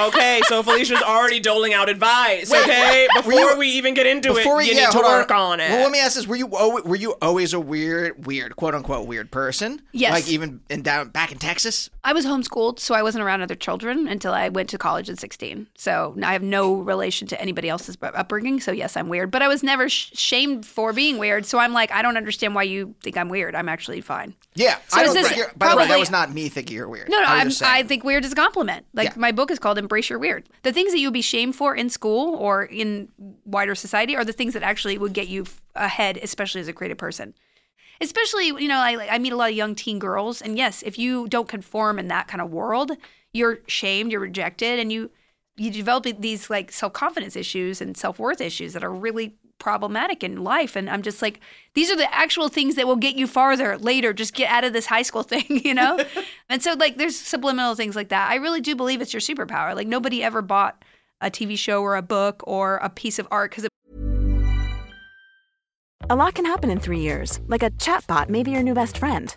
okay, so Felicia's already doling out advice. Okay, before you- we even get into Before it, we you yeah, need to work on, it. Well, let me ask this: Were you were you always a weird, weird, quote unquote, weird person? Yes. Like even in down back in Texas. I was homeschooled, so I wasn't around other children until I went to college at 16. So I have no relation to anybody else's upbringing. So yes, I'm weird, but I was never sh- shamed for being weird. So I'm like, I don't understand why you think I'm weird. I'm actually fine. Yeah. So I don't this think you're, by the way, that was not me thinking you're weird. No, no, I I think weird is a compliment. Like Yeah. my book is called Embrace Your Weird. The things that you would be shamed for in school or in wider society are the things that actually would get you ahead, especially as a creative person. Especially, you know, I, I meet a lot of young teen girls, and yes, if you don't conform in that kind of world, you're shamed, you're rejected, and you you develop these like self confidence issues and self worth issues that are really problematic in life. And I'm just like, these are the actual things that will get you farther later. Just get out of this high school thing, you know? and so, like, there's subliminal things like that. I really do believe it's your superpower. Like, nobody ever bought a TV show or a book or a piece of art because it A lot can happen in three years, like a chatbot may be your new best friend.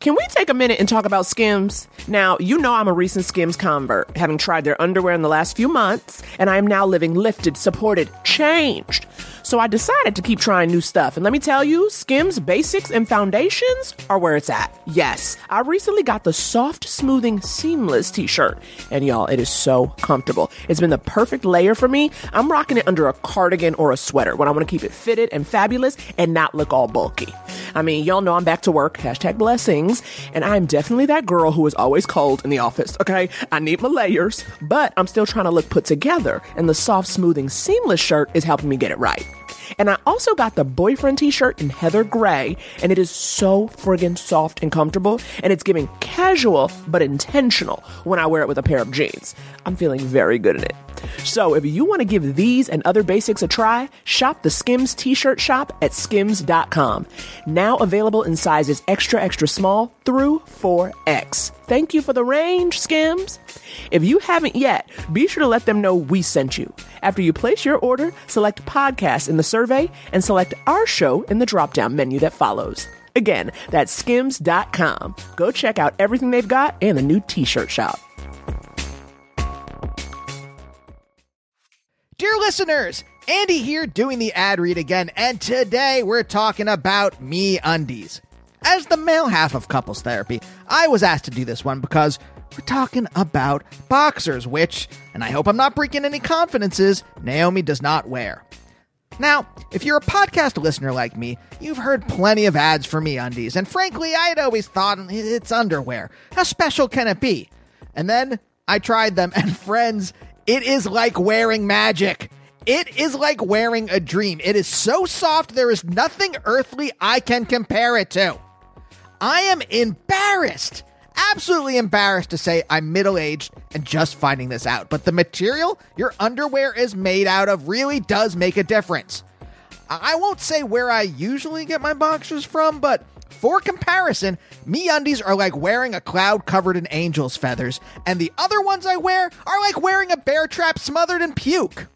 Can we take a minute and talk about Skims? Now, you know I'm a recent Skims convert, having tried their underwear in the last few months, and I am now living lifted, supported, changed. So I decided to keep trying new stuff. And let me tell you, Skims basics and foundations are where it's at. Yes, I recently got the soft, smoothing, seamless t shirt. And y'all, it is so comfortable. It's been the perfect layer for me. I'm rocking it under a cardigan or a sweater when I want to keep it fitted and fabulous and not look all bulky. I mean, y'all know I'm back to work, hashtag blessings, and I'm definitely that girl who is always cold in the office, okay? I need my layers, but I'm still trying to look put together, and the soft, smoothing, seamless shirt is helping me get it right. And I also got the boyfriend t shirt in heather gray, and it is so friggin' soft and comfortable, and it's giving casual but intentional when I wear it with a pair of jeans. I'm feeling very good in it. So if you want to give these and other basics a try, shop the Skims t shirt shop at skims.com. Now available in sizes extra, extra small through 4X. Thank you for the range, Skims. If you haven't yet, be sure to let them know we sent you. After you place your order, select podcast in the survey and select our show in the drop down menu that follows. Again, that's skims.com. Go check out everything they've got and the new t shirt shop. Dear listeners, Andy here doing the ad read again, and today we're talking about MeUndies. As the male half of couples therapy, I was asked to do this one because we're talking about boxers, which, and I hope I'm not breaking any confidences, Naomi does not wear. Now, if you're a podcast listener like me, you've heard plenty of ads for MeUndies, and frankly, I had always thought it's underwear. How special can it be? And then I tried them, and friends, it is like wearing magic. It is like wearing a dream. It is so soft, there is nothing earthly I can compare it to. I am embarrassed, absolutely embarrassed to say I'm middle aged and just finding this out. But the material your underwear is made out of really does make a difference. I won't say where I usually get my boxers from, but for comparison, MeUndies are like wearing a cloud covered in angel's feathers, and the other ones I wear are like wearing a bear trap smothered in puke.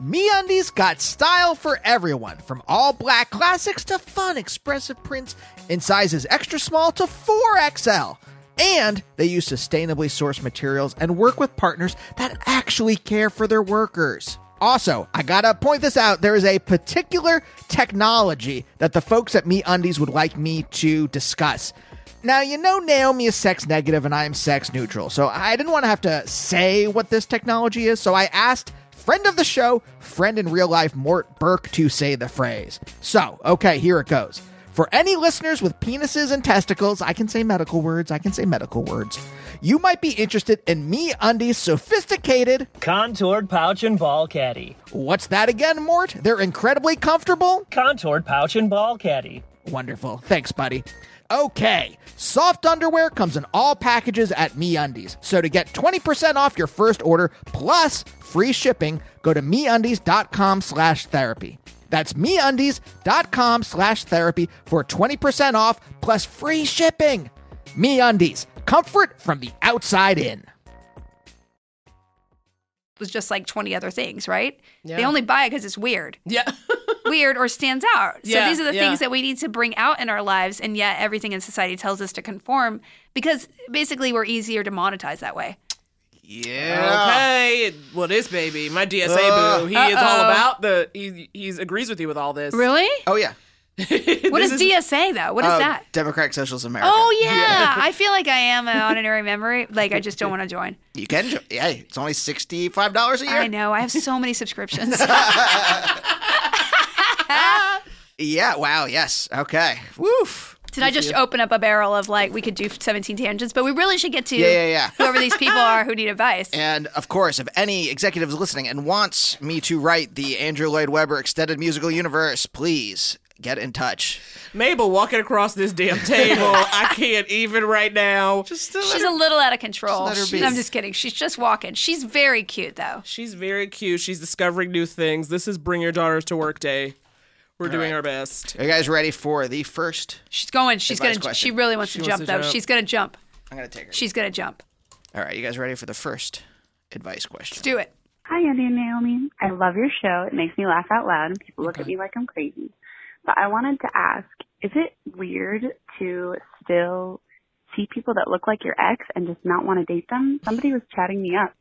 MeUndies got style for everyone, from all black classics to fun expressive prints in sizes extra small to 4XL. And they use sustainably sourced materials and work with partners that actually care for their workers. Also, I gotta point this out there is a particular technology that the folks at MeUndies would like me to discuss. Now, you know, Naomi is sex negative and I am sex neutral, so I didn't want to have to say what this technology is, so I asked friend of the show, friend in real life, Mort Burke, to say the phrase. So, okay, here it goes. For any listeners with penises and testicles, I can say medical words, I can say medical words. You might be interested in MeUndies sophisticated contoured pouch and ball caddy. What's that again, Mort? They're incredibly comfortable? Contoured pouch and ball caddy. Wonderful. Thanks, buddy. Okay, soft underwear comes in all packages at MeUndies. So to get 20% off your first order plus free shipping, go to MeUndies.com slash therapy. That's MeUndies.com slash therapy for 20% off plus free shipping. MeUndies, comfort from the outside in. It was just like 20 other things, right? Yeah. They only buy it because it's weird. Yeah. weird or stands out. Yeah, so these are the yeah. things that we need to bring out in our lives, and yet everything in society tells us to conform because basically we're easier to monetize that way. Yeah. Okay. Well, this baby, my DSA Uh, boo, he is all about the. He he agrees with you with all this. Really? Oh, yeah. What is, DSA though? What is Uh, that? Democratic Socialist America. Oh yeah. I feel like I am an honorary member. Like I just don't want to join. You can, jo- yeah, it's only $65 a year. I know. I have so many subscriptions. Yeah, wow, yes. Okay. Woof. Did I just open up a barrel of like we could do 17 tangents, but we really should get to Yeah, yeah, yeah. whoever these people are who need advice. And of course, if any executive is listening and wants me to write the Andrew Lloyd Webber extended musical universe, please get in touch. Mabel walking across this damn table. I can't even right now. Just She's a little out of control. just let. I'm just kidding. She's just walking. She's very cute though. She's very cute. She's discovering new things. This is Bring Your Daughters to Work Day. We're doing right. our best. Are you guys ready for the first? She's going. She's gonna. question. She really wants She to wants jump to though. jump. She's gonna jump. I'm going to take her. She's gonna jump. All right, you guys ready for the first advice question? Let's do it. Hi, Andy and Naomi. I love your show. It makes me laugh out loud, and people look at me like I'm crazy. But I wanted to ask is it weird to still see people that look like your ex and just not want to date them? Somebody was chatting me up,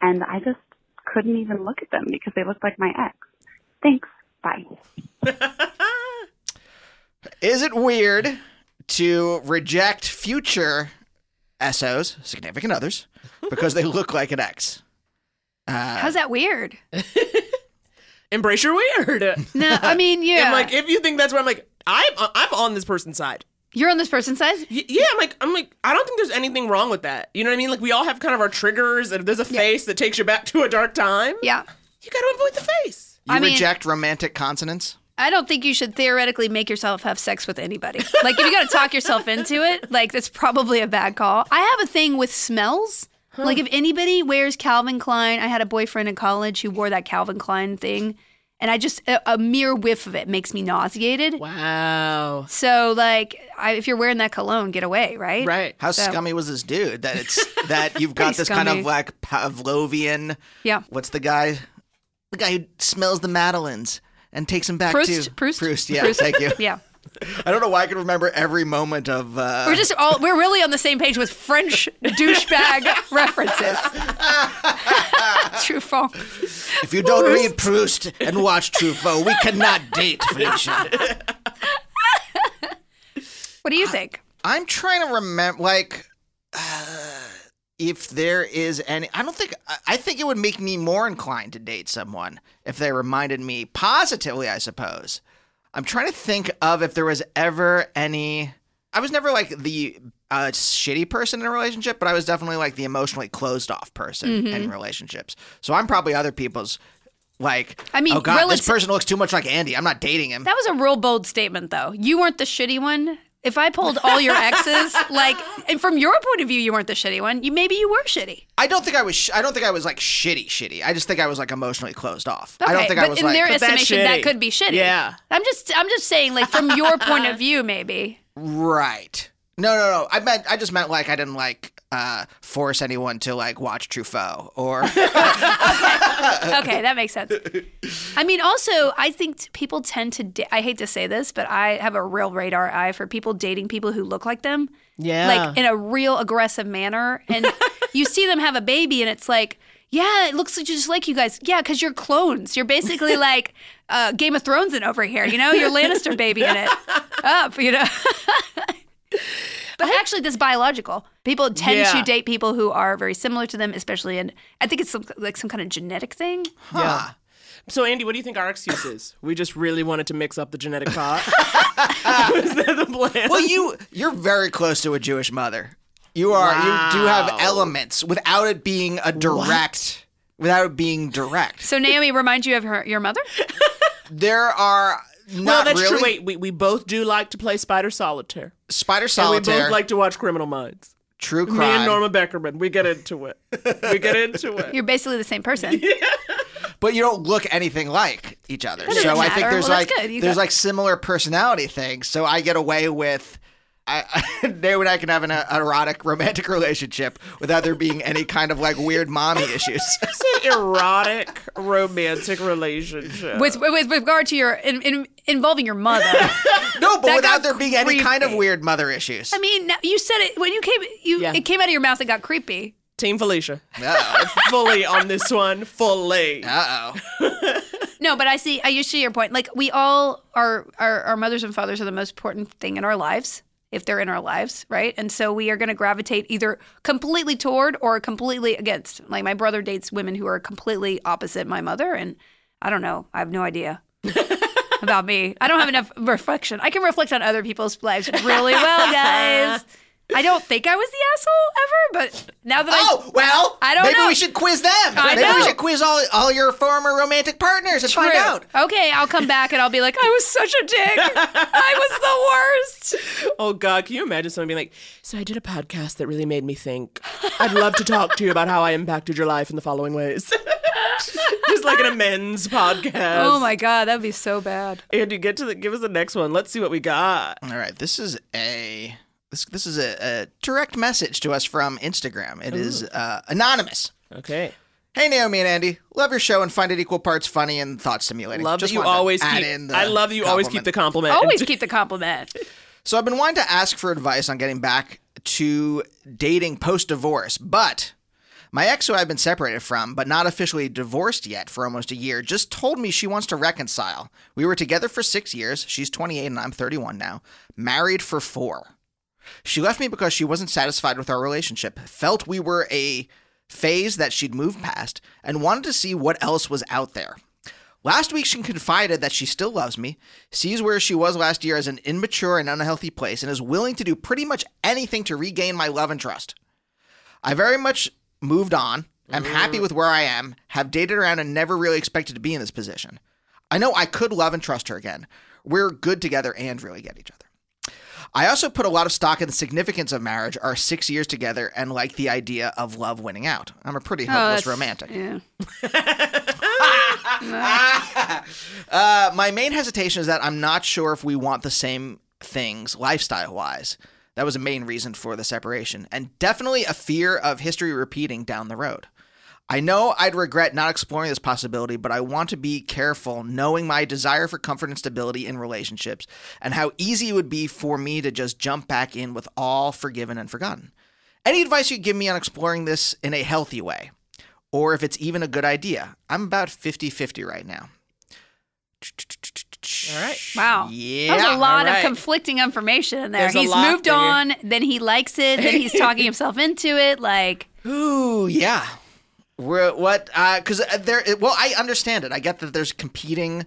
and I just couldn't even look at them because they looked like my ex. Thanks. Bye. Is it weird to reject future SOs, significant others, because they look like an ex? Uh, How's that weird? Embrace your weird. No, I mean, yeah. I'm like, if you think that's where I'm like, I'm uh, I'm on this person's side. You're on this person's side. Y- Yeah, I'm like, I'm like, I don't think there's anything wrong with that. You know what I mean? Like, we all have kind of our triggers, and if there's a face that takes you back to a dark time, Yeah. you got to avoid the face. you I mean- reject romantic consonants? I don't think you should theoretically make yourself have sex with anybody. Like, if you got to talk yourself into it, like, that's probably a bad call. I have a thing with smells. Like, if anybody wears Calvin Klein, I had a boyfriend in college who wore that Calvin Klein thing, and I just, a, a mere whiff of it makes me nauseated. Wow. So, like, I, if you're wearing that cologne, get away, right? Right. How So- scummy was this dude that it's that you've got Pretty this kind of like Pavlovian Yeah. what's the guy the guy who smells the Madeleines and takes him back Proust? to Proust? Proust, yeah, Proust? thank you. Yeah. I don't know why I can remember every moment of uh We're just all, we're really on the same page with French douchebag references. Truffaut. if you don't read Proust and watch Truffaut, we cannot date, Felicia. What do you think? I'm trying to remember, like, uh, if there is any. I don't think. I- I think it would make me more inclined to date someone if they reminded me positively, I suppose. I'm trying to think of if there was ever any. I was never like the uh, shitty person in a relationship, but I was definitely like the emotionally closed off person in relationships. So I'm probably other people's. Like, I mean, oh god, this person looks too much like Andy. I'm not dating him. That was a real bold statement, though. You weren't the shitty one. If I pulled all your exes, like, and from your point of view, you weren't the shitty one. You maybe you were shitty. I don't think I was. Sh- I don't think I was like shitty, shitty. I just think I was like emotionally closed off. I don't think but I was in like. their But that's estimation, that could be shitty. Yeah. I'm just, I'm just saying, like, from your point of view, maybe. Right. No, no, no. I meant. I just meant like I didn't like uh, force anyone to like watch Truffaut or. okay, that makes sense. I mean, also, I think people tend to. Da- I hate to say this, but I have a real radar eye for people dating people who look like them. Yeah. Like in a real aggressive manner, and you see them have a baby, and it's like. Yeah, it looks just like you guys. Yeah, because you're clones. You're basically like uh, Game of Thrones in over here. You know, you're Lannister baby in it. Up, you know. but actually, this is biological. People tend Yeah. to date people who are very similar to them, especially in. I think it's some, like some kind of genetic thing. Yeah. So, Andy, what do you think our excuse is? We just really wanted to mix up the genetic pot. Was that the plan? well, you you're very close to a Jewish mother. You are. You do have elements without it being a direct. Without it being direct. So Naomi reminds you of her your mother? There are not well, that's really true. Wait, we, we both do like to play Spider Solitaire. Spider And Solitaire. we both like to watch Criminal Minds. True crime. Me and Norma Beckerman, we get into it. We get into it. You're basically the same person. Yeah. but you don't look anything like each other. So doesn't I think there's Well, like good. You there's got- like similar personality things. So I get away with. I, Naomi and I can have an uh, erotic romantic relationship without there being any kind of like weird mommy issues. It's an erotic romantic relationship. With, with with regard to your in, in, involving your mother. no, but That without got there being any kind of weird mother issues. I mean, you said it when you came. You Yeah. it came out of your mouth. It got creepy. Team Felicia. Uh Fully on this one. Fully. Uh oh. No, but I see. I you see your point. Like we all are. Our, our mothers and fathers are the most important thing in our lives. If they're in our lives, right? And so we are going to gravitate either completely toward or completely against. Like my brother dates women who are completely opposite my mother, and I don't know. I have no idea about me. I don't have enough reflection. I can reflect on other people's lives really well, guys. I don't think I was the asshole ever, but now that I Oh well, I don't maybe know. we should quiz them. I maybe we should quiz all all your former romantic partners and True. find out. Okay, I'll come back and I'll be like, I was such a dick. I was the worst. Oh God, can you imagine someone being like, "So I did a podcast that really made me think. I'd love to talk to you about how I impacted your life in the following ways." Just like an amends podcast. Oh my god, that'd be so bad. Andy, get to the give us the next one. Let's see what we got. All right, this is a this this is a, a direct message to us from Instagram. It is uh, anonymous. Okay. Hey Naomi and Andy, love your show and find it equal parts funny and thought stimulating. Love Just that you wanted to always add keep. in the I love that you always keep compliment. the compliment. Always keep the compliment. So I've been wanting to ask for advice on getting back to dating post divorce, but my ex, who I've been separated from, but not officially divorced yet for almost a year, just told me she wants to reconcile. We were together for six years. She's 28 and I'm 31 now. Married for four. She left me because she wasn't satisfied with our relationship, felt we were a phase that she'd moved past, and wanted to see what else was out there. Last week, she confided that she still loves me, sees where she was last year as an immature and unhealthy place, and is willing to do pretty much anything to regain my love and trust. I very much moved on. I'm happy mm. with where I am, have dated around, and never really expected to be in this position. I know I could love and trust her again. We're good together and really get each other. I also put a lot of stock in the significance of marriage, our six years together, and like the idea of love winning out. I'm a pretty Oh, hopeless that's- romantic. Yeah. Uh, my main hesitation is that I'm not sure if we want the same things lifestyle wise. That was a main reason for the separation, and definitely a fear of history repeating down the road. I know I'd regret not exploring this possibility, but I want to be careful knowing my desire for comfort and stability in relationships and how easy it would be for me to just jump back in with all forgiven and forgotten. Any advice you give me on exploring this in a healthy way, or if it's even a good idea? I'm about 50 50 right now. All right. Wow. Yeah. That was a lot right. of conflicting information in there. There's he's moved there. on, then he likes it, then he's talking himself into it. Like, Ooh, yeah. We're, what? Because uh, there. Well, I understand it. I get that there's competing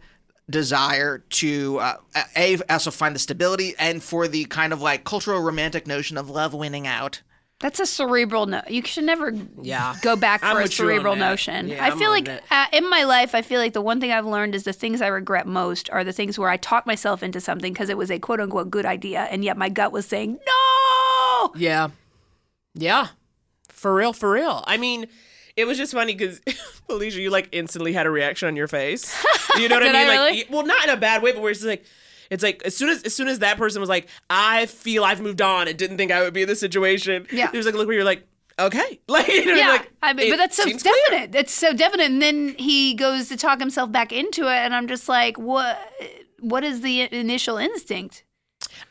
desire to uh, a also find the stability and for the kind of like cultural romantic notion of love winning out. That's a cerebral no. You should never Yeah. go back for a with you on cerebral notion. Yeah, I I'm feel like uh, in my life, I feel like the one thing I've learned is the things I regret most are the things where I talked myself into something because it was a quote unquote good idea, and yet my gut was saying no. Yeah. Yeah. For real, for real. I mean, it was just funny because Felicia, you like instantly had a reaction on your face. You know what I mean? I like, really? well, not in a bad way, but where it's like, it's like as soon as as soon as that person was like, I feel I've moved on and didn't think I would be in this situation. Yeah. It was like a look where you're like, okay, like, you know, Yeah, like, I mean, but that's so definite. It's so definite. And then he goes to talk himself back into it, and I'm just like, what? What is the initial instinct?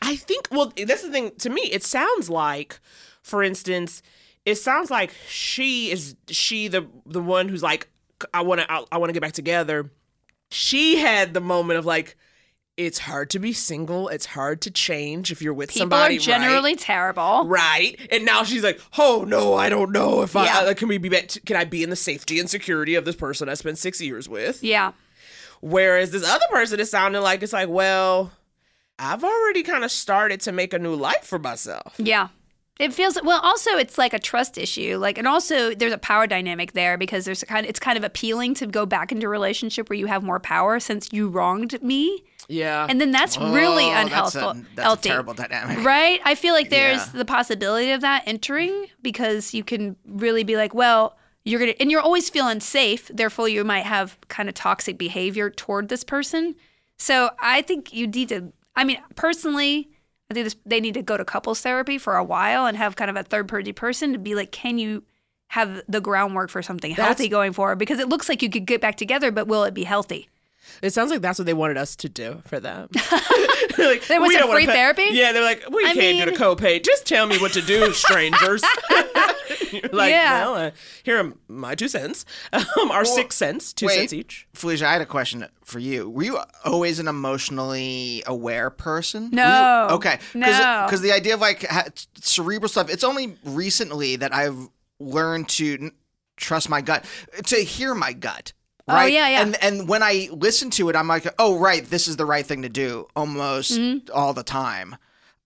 I think well that's the thing to me it sounds like for instance it sounds like she is she the the one who's like I want to I, I want to get back together she had the moment of like it's hard to be single it's hard to change if you're with People somebody are generally right? terrible. Right, and now she's like, "Oh no, I don't know if Yeah. I uh, can we be back can I be in the safety and security of this person I spent six years with?" Yeah. Whereas this other person is sounding like it's like, well, I've already kind of started to make a new life for myself. Yeah. It feels well. Also, it's like a trust issue. Like, and also there's a power dynamic there because there's a kind. Of, it's kind of appealing to go back into a relationship where you have more power since you wronged me, Yeah. and then that's really Oh, that's unhealthy. a- that's a terrible dynamic. right? I feel like there's Yeah. the possibility of that entering because you can really be like, well, you're gonna, and you're always feeling safe. Therefore, you might have kind of toxic behavior toward this person. So I think you need to. I mean, personally, I think this, they need to go to couples therapy for a while and have kind of a third party person to be like, can you have the groundwork for something That's- healthy going forward? Because it looks like you could get back together, but will it be healthy? It sounds like that's what they wanted us to do for them. They're like, They want "We some free therapy? Yeah, they're like, we I can't do mean- the copay. Just tell me what to do, strangers. You're like, Yeah. well, uh, here are my two cents. Um, our six cents, two Wait, cents each. Felicia, I had a question for you. Were you always an emotionally aware person? No. you- okay. No. Because the idea of like ha- cerebral stuff, it's only recently that I've learned to n- trust my gut, to hear my gut. Oh, Right? yeah, yeah. And and when I listen to it, I'm like, oh, right, this is the right thing to do almost Mhm. all the time.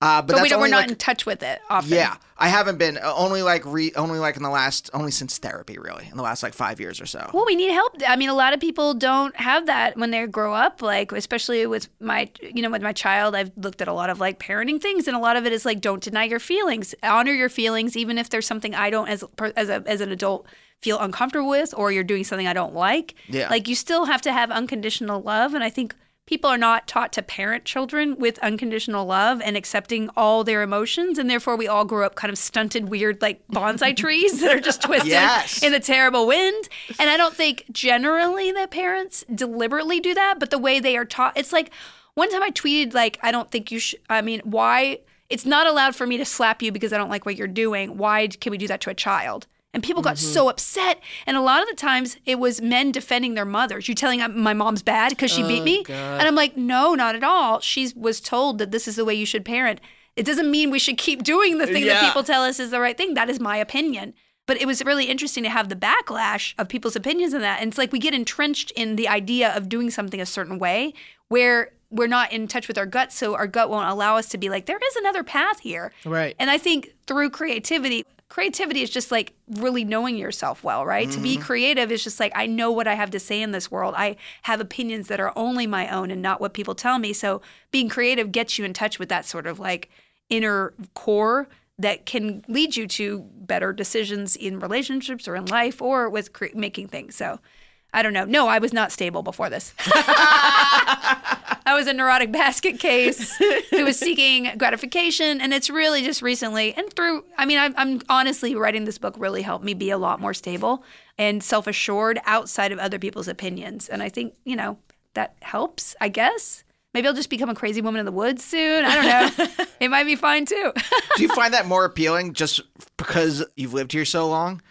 Uh, but But, that's we don't, we're not like, in touch with it often. yeah, I haven't been uh, only like re only like in the last only since therapy really in the last like five years or so. Well, we need help. I mean, a lot of people don't have that when they grow up. Like, especially with my, you know, with my child, I've looked at a lot of like parenting things, and a lot of it is like, don't deny your feelings, honor your feelings, even if there's something I don't, as as a as an adult, feel uncomfortable with, or you're doing something I don't like. Yeah. Like, you still have to have unconditional love, and I think. People are not taught to parent children with unconditional love and accepting all their emotions, and therefore we all grow up kind of stunted, weird, like bonsai trees that are just twisted Yes. in the terrible wind. And I don't think generally that parents deliberately do that, but the way they are taught, it's like one time I tweeted, like, I don't think you should, I mean, why? It's not allowed for me to slap you because I don't like what you're doing. Why can we do that to a child? And people got mm-hmm. so upset. And a lot of the times it was men defending their mothers. You're telling my mom's bad because she beat Oh, me? God. And I'm like, no, not at all. She was told that this is the way you should parent. It doesn't mean we should keep doing the thing that people tell us is the right thing. That is my opinion. But it was really interesting to have the backlash of people's opinions on that. And it's like we get entrenched in the idea of doing something a certain way where we're not in touch with our gut. So our gut won't allow us to be like, there is another path here. Right. And I think through creativity, creativity is just like really knowing yourself well, right? To be mm-hmm. creative is just like, I know what I have to say in this world. I have opinions that are only my own and not what people tell me. So being creative gets you in touch with that sort of like inner core that can lead you to better decisions in relationships or in life or with cre- making things. So I don't know. No, I was not stable before this. I was a neurotic basket case who was seeking gratification. And it's really just recently, and through, I mean, I'm, I'm honestly writing this book really helped me be a lot more stable and self assured outside of other people's opinions. And I think, you know, that helps, I guess. Maybe I'll just become a crazy woman in the woods soon. I don't know. it might be fine too. Do you find that more appealing just because you've lived here so long?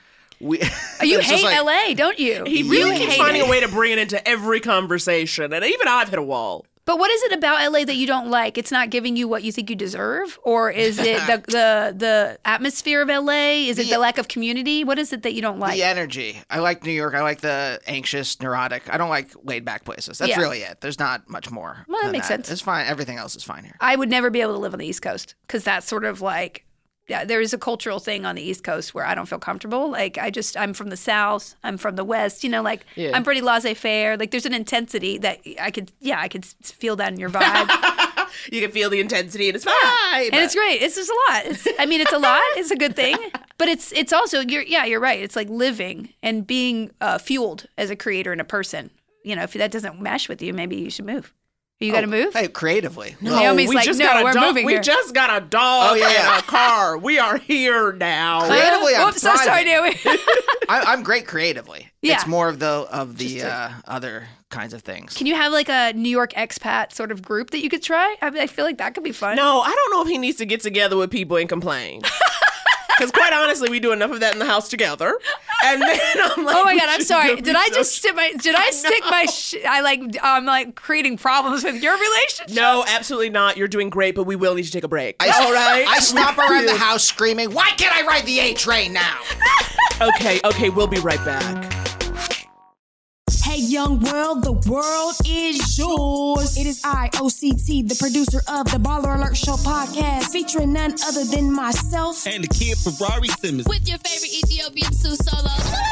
We, you hate like- LA, don't you? He You really keeps hate finding it. a way to bring it into every conversation, and even I've hit a wall. But what is it about LA that you don't like? It's not giving you what you think you deserve, or is it the the, the atmosphere of LA? Is it the lack of community? What is it that you don't like? The energy. I like New York. I like the anxious, neurotic. I don't like laid back places. That's Yeah. really it. There's not much more. Well, that than makes sense. It's fine. Everything else is fine here. I would never be able to live on the East Coast because that's sort of like yeah, there is a cultural thing on the East Coast where I don't feel comfortable. Like I just I'm from the South, I'm from the West. You know, like Yeah. I'm pretty laissez-faire. Like there's an intensity that I could yeah I could feel that in your vibe. You can feel the intensity and it's fine. and it's great. It's just a lot. It's, I mean, it's a lot. It's a good thing, but it's it's also you're yeah you're right. It's like living and being uh, fueled as a creator and a person. You know, if that doesn't mesh with you, maybe you should move. You got to move. Hey, creatively. No, Naomi's we like, just no, got a we're dog. moving We here. just got a dog Oh, yeah, yeah. and a car. We are here now. Creatively, I'm Whoops, so sorry. Naomi. I, I'm great creatively. Yeah. It's more of the of the uh, other kinds of things. Can you have like a New York expat sort of group that you could try? I, mean, I feel like that could be fun. No, I don't know if he needs to get together with people and complain. Because quite honestly, we do enough of that in the house together. And then I'm like, Oh my god, I'm sorry. Did I so just stick my? Did I stick my? Sh- I like. I'm like creating problems with your relationship. No, absolutely not. You're doing great, but we will need to take a break. I, All right. I stomp around the house screaming, "Why can't I ride the A train now?" Okay, okay, we'll be right back. Hey, young world, the world is yours. It is I, OCT, the producer of the Baller Alert Show podcast, featuring none other than myself. And the kid Ferrari Simmons. With your favorite Ethiopian Sue Solo.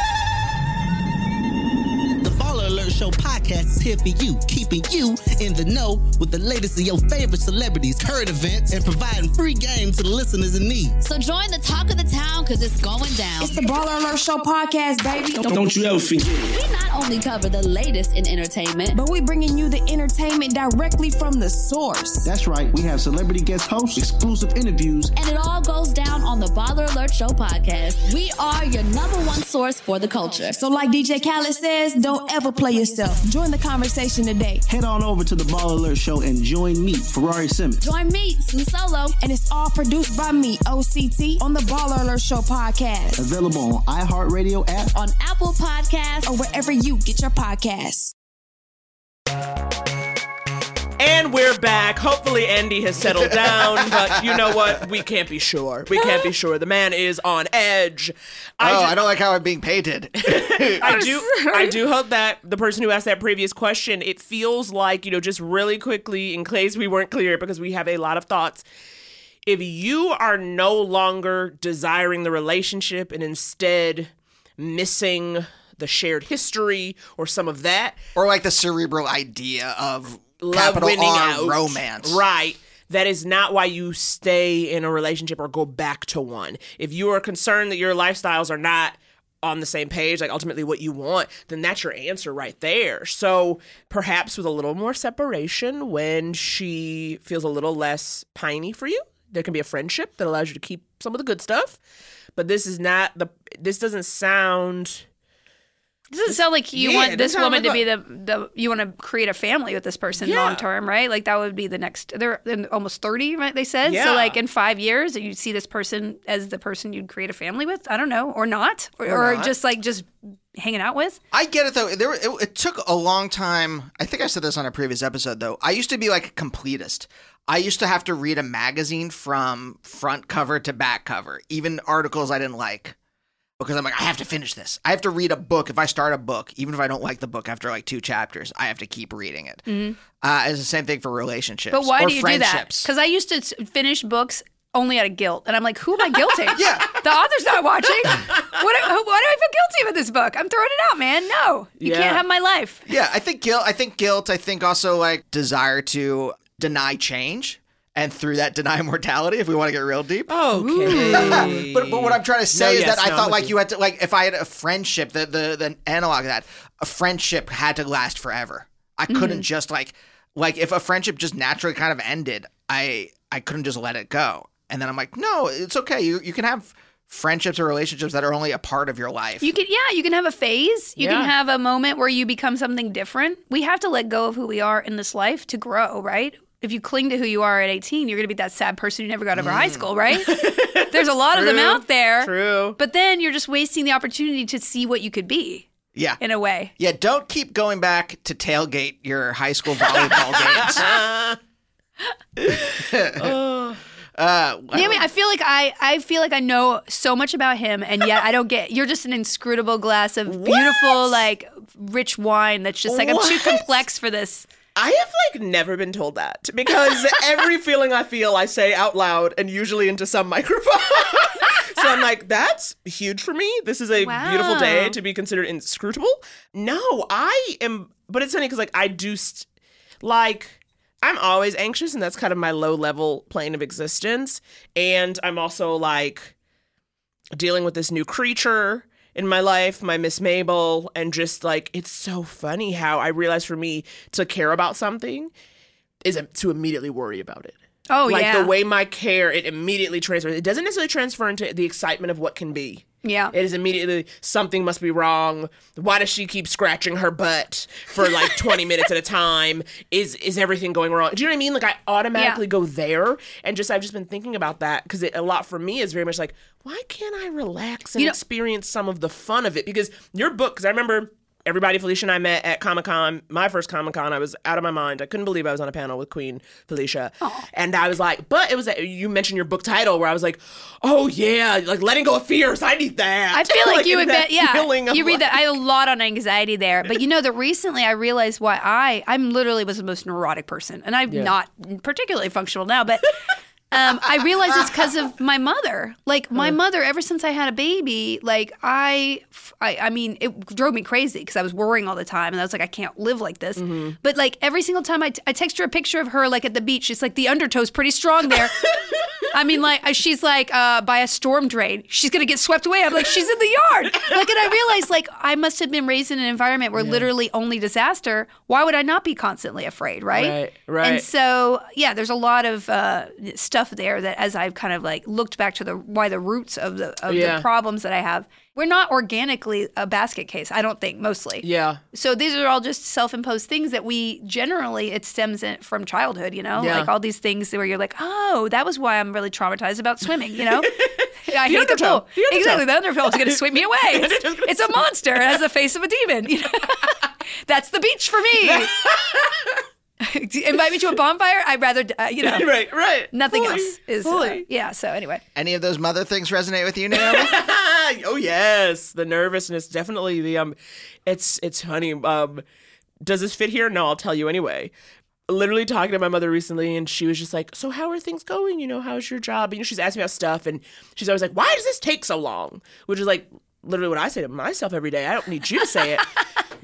Show podcast is here for you, keeping you in the know with the latest of your favorite celebrities, current events, and providing free games to the listeners in need. So join the talk of the town because it's going down. It's the Baller Alert Show podcast, baby. Don't you ever forget it. We not only cover the latest in entertainment, But we bringing you the entertainment directly from the source. That's right. We have celebrity guest hosts, exclusive interviews, and it all goes down on the Baller Alert Show podcast. We are your number one source for the culture. So, like DJ Khaled says, don't ever play yourself. Join the conversation today. Head on over to the Baller Alert Show and join me, Ferrari Simmons. Join me, Sue Solo. And it's all produced by me, OCT, on the Baller Alert Show podcast. Available on iHeartRadio app. on Apple Podcasts. Or wherever you get your podcasts. And we're back. Hopefully, Andy has settled down, but you know what? We can't be sure. We can't be sure. The man is on edge. oh, ju- I don't like how I'm being painted. I do I do hope that the person who asked that previous question, it feels like, you know, just really quickly, in case we weren't clear, because we have a lot of thoughts. If you are no longer desiring the relationship and instead missing the shared history or some of that, or like the cerebral idea of love capital winning R out, romance. right? That is not why you stay in a relationship or go back to one. If you are concerned that your lifestyles are not on the same page, like ultimately what you want, then that's your answer right there. So perhaps with a little more separation, when she feels a little less piney for you, there can be a friendship that allows you to keep some of the good stuff. But this is not the. This doesn't sound. It doesn't sound like you Yeah, want this woman to be the, the you want to create a family with this person Yeah. long term, right? Like that would be the next. They're almost thirty, right? They said Yeah. so. Like in five years, you'd see this person as the person you'd create a family with. I don't know, or not, or, Or or not. just like just hanging out with. I get it though. There, it, it took a long time. I think I said this on a previous episode though. I used to be like a completist. I used to have to read a magazine from front cover to back cover, even articles I didn't like, because I'm like, I have to finish this. I have to read a book. If I start a book, even if I don't like the book after like two chapters, I have to keep reading it. Mhm. Uh, it's the same thing for relationships. But why or do you do that? Because I used to finish books only out of guilt, and I'm like, who am I guilting? yeah, the author's not watching. What? Who, why do I feel guilty about this book? I'm throwing it out, man. No, you Yeah. can't have my life. Yeah, I think guilt. I think guilt. I think also like desire to deny change, and through that deny mortality. If we want to get real deep. Okay. but but what I'm trying to say No, is yes, that I no, I'm thought like you. you. had to like if I had a friendship, the the the analog of that, a friendship had to last forever. I couldn't Mhm. just like like if a friendship just naturally kind of ended, I I couldn't just let it go. And then I'm like, no, it's okay. You you can have friendships or relationships that are only a part of your life. You can, yeah, you can have a phase. You Yeah. can have a moment where you become something different. We have to let go of who we are in this life to grow, right? If you cling to who you are at 18, you're going to be that sad person who never got over high school, right? There's a lot of them out there. True. But then you're just wasting the opportunity to see what you could be yeah. in a way. Yeah, don't keep going back to tailgate your high school volleyball games. Uh, Yeah, I mean, I feel like I, I feel like I know so much about him, and yet I don't get. You're just an inscrutable glass of beautiful, like rich wine. That's just like I'm too complex for this. I have like never been told that because every feeling I feel, I say out loud and usually into some microphone. so I'm like, that's huge for me. This is a beautiful day to be considered inscrutable. No, I am, but it's funny because like I do, st- like, I'm always anxious and that's kind of my low level plane of existence. And I'm also like dealing with this new creature in my life, my Miss Mabel, and just like it's so funny how I realize for me to care about something is to immediately worry about it. Oh, like yeah. Like the way my care it immediately transfers. It doesn't necessarily transfer into the excitement of what can be. Yeah. It is immediately something must be wrong. Why does she keep scratching her butt for like 20 minutes at a time? Is is everything going wrong? Do you know what I mean? Like I automatically go there and just I've just been thinking about that because a lot for me is very much like why can't I relax and You know- experience some of the fun of it? Because your book, because I remember everybody Felicia and I met at Comic Con, my first Comic Con. I was out of my mind. I couldn't believe I was on a panel with Queen Felicia, and I was like, but it was you mentioned your book title where I was like, oh yeah, like letting go of fears. I need that. I feel like, you would bet. Yeah, you read like- that. I have a lot on anxiety there, but you know that recently I realized why I I'm literally was the most neurotic person, and I'm Yeah. not particularly functional now, but. Um, I realized it's because of my mother. Like my mother, ever since I had a baby, like I, I, I mean, it drove me crazy because I was worrying all the time, and I was like, I can't live like this. But like every single time I, t- I text her a picture of her like at the beach, it's like the undertow's pretty strong there. I mean, like uh, she's like uh, by a storm drain. She's gonna get swept away. I'm like, she's in the yard. Like, and I realized like I must have been raised in an environment where literally only disaster. Why would I not be constantly afraid, right? Right, right. And so yeah, there's a lot of uh, stuff there that as I've kind of like looked back to the why the roots of the of Yeah. the problems that I have. We're not organically a basket case, I don't think, mostly. Yeah. So these are all just self-imposed things that we generally it stems in, from childhood, you know, Yeah. like all these things where you're like, oh, that was why I'm really traumatized about swimming, you know. I The hate the pool. The. Exactly, the undertow is going to sweep me away. It's, it's a monster. It has the face of a demon. You know? That's the beach for me. Invite me to a bonfire. I'd rather, uh, you know, right, right. nothing Fully, else is. uh, yeah. So anyway, Any of those mother things resonate with you, Naomi? oh yes, the nervousness definitely. The um, it's it's funny. Um, does this fit here? No, I'll tell you anyway. Literally talking to my mother recently, and she was just like, "So how are things going? You know, how's your job?" You know, she's asking me about stuff, and she's always like, "Why does this take so long?" Which is like literally what I say to myself every day. I don't need you to say it.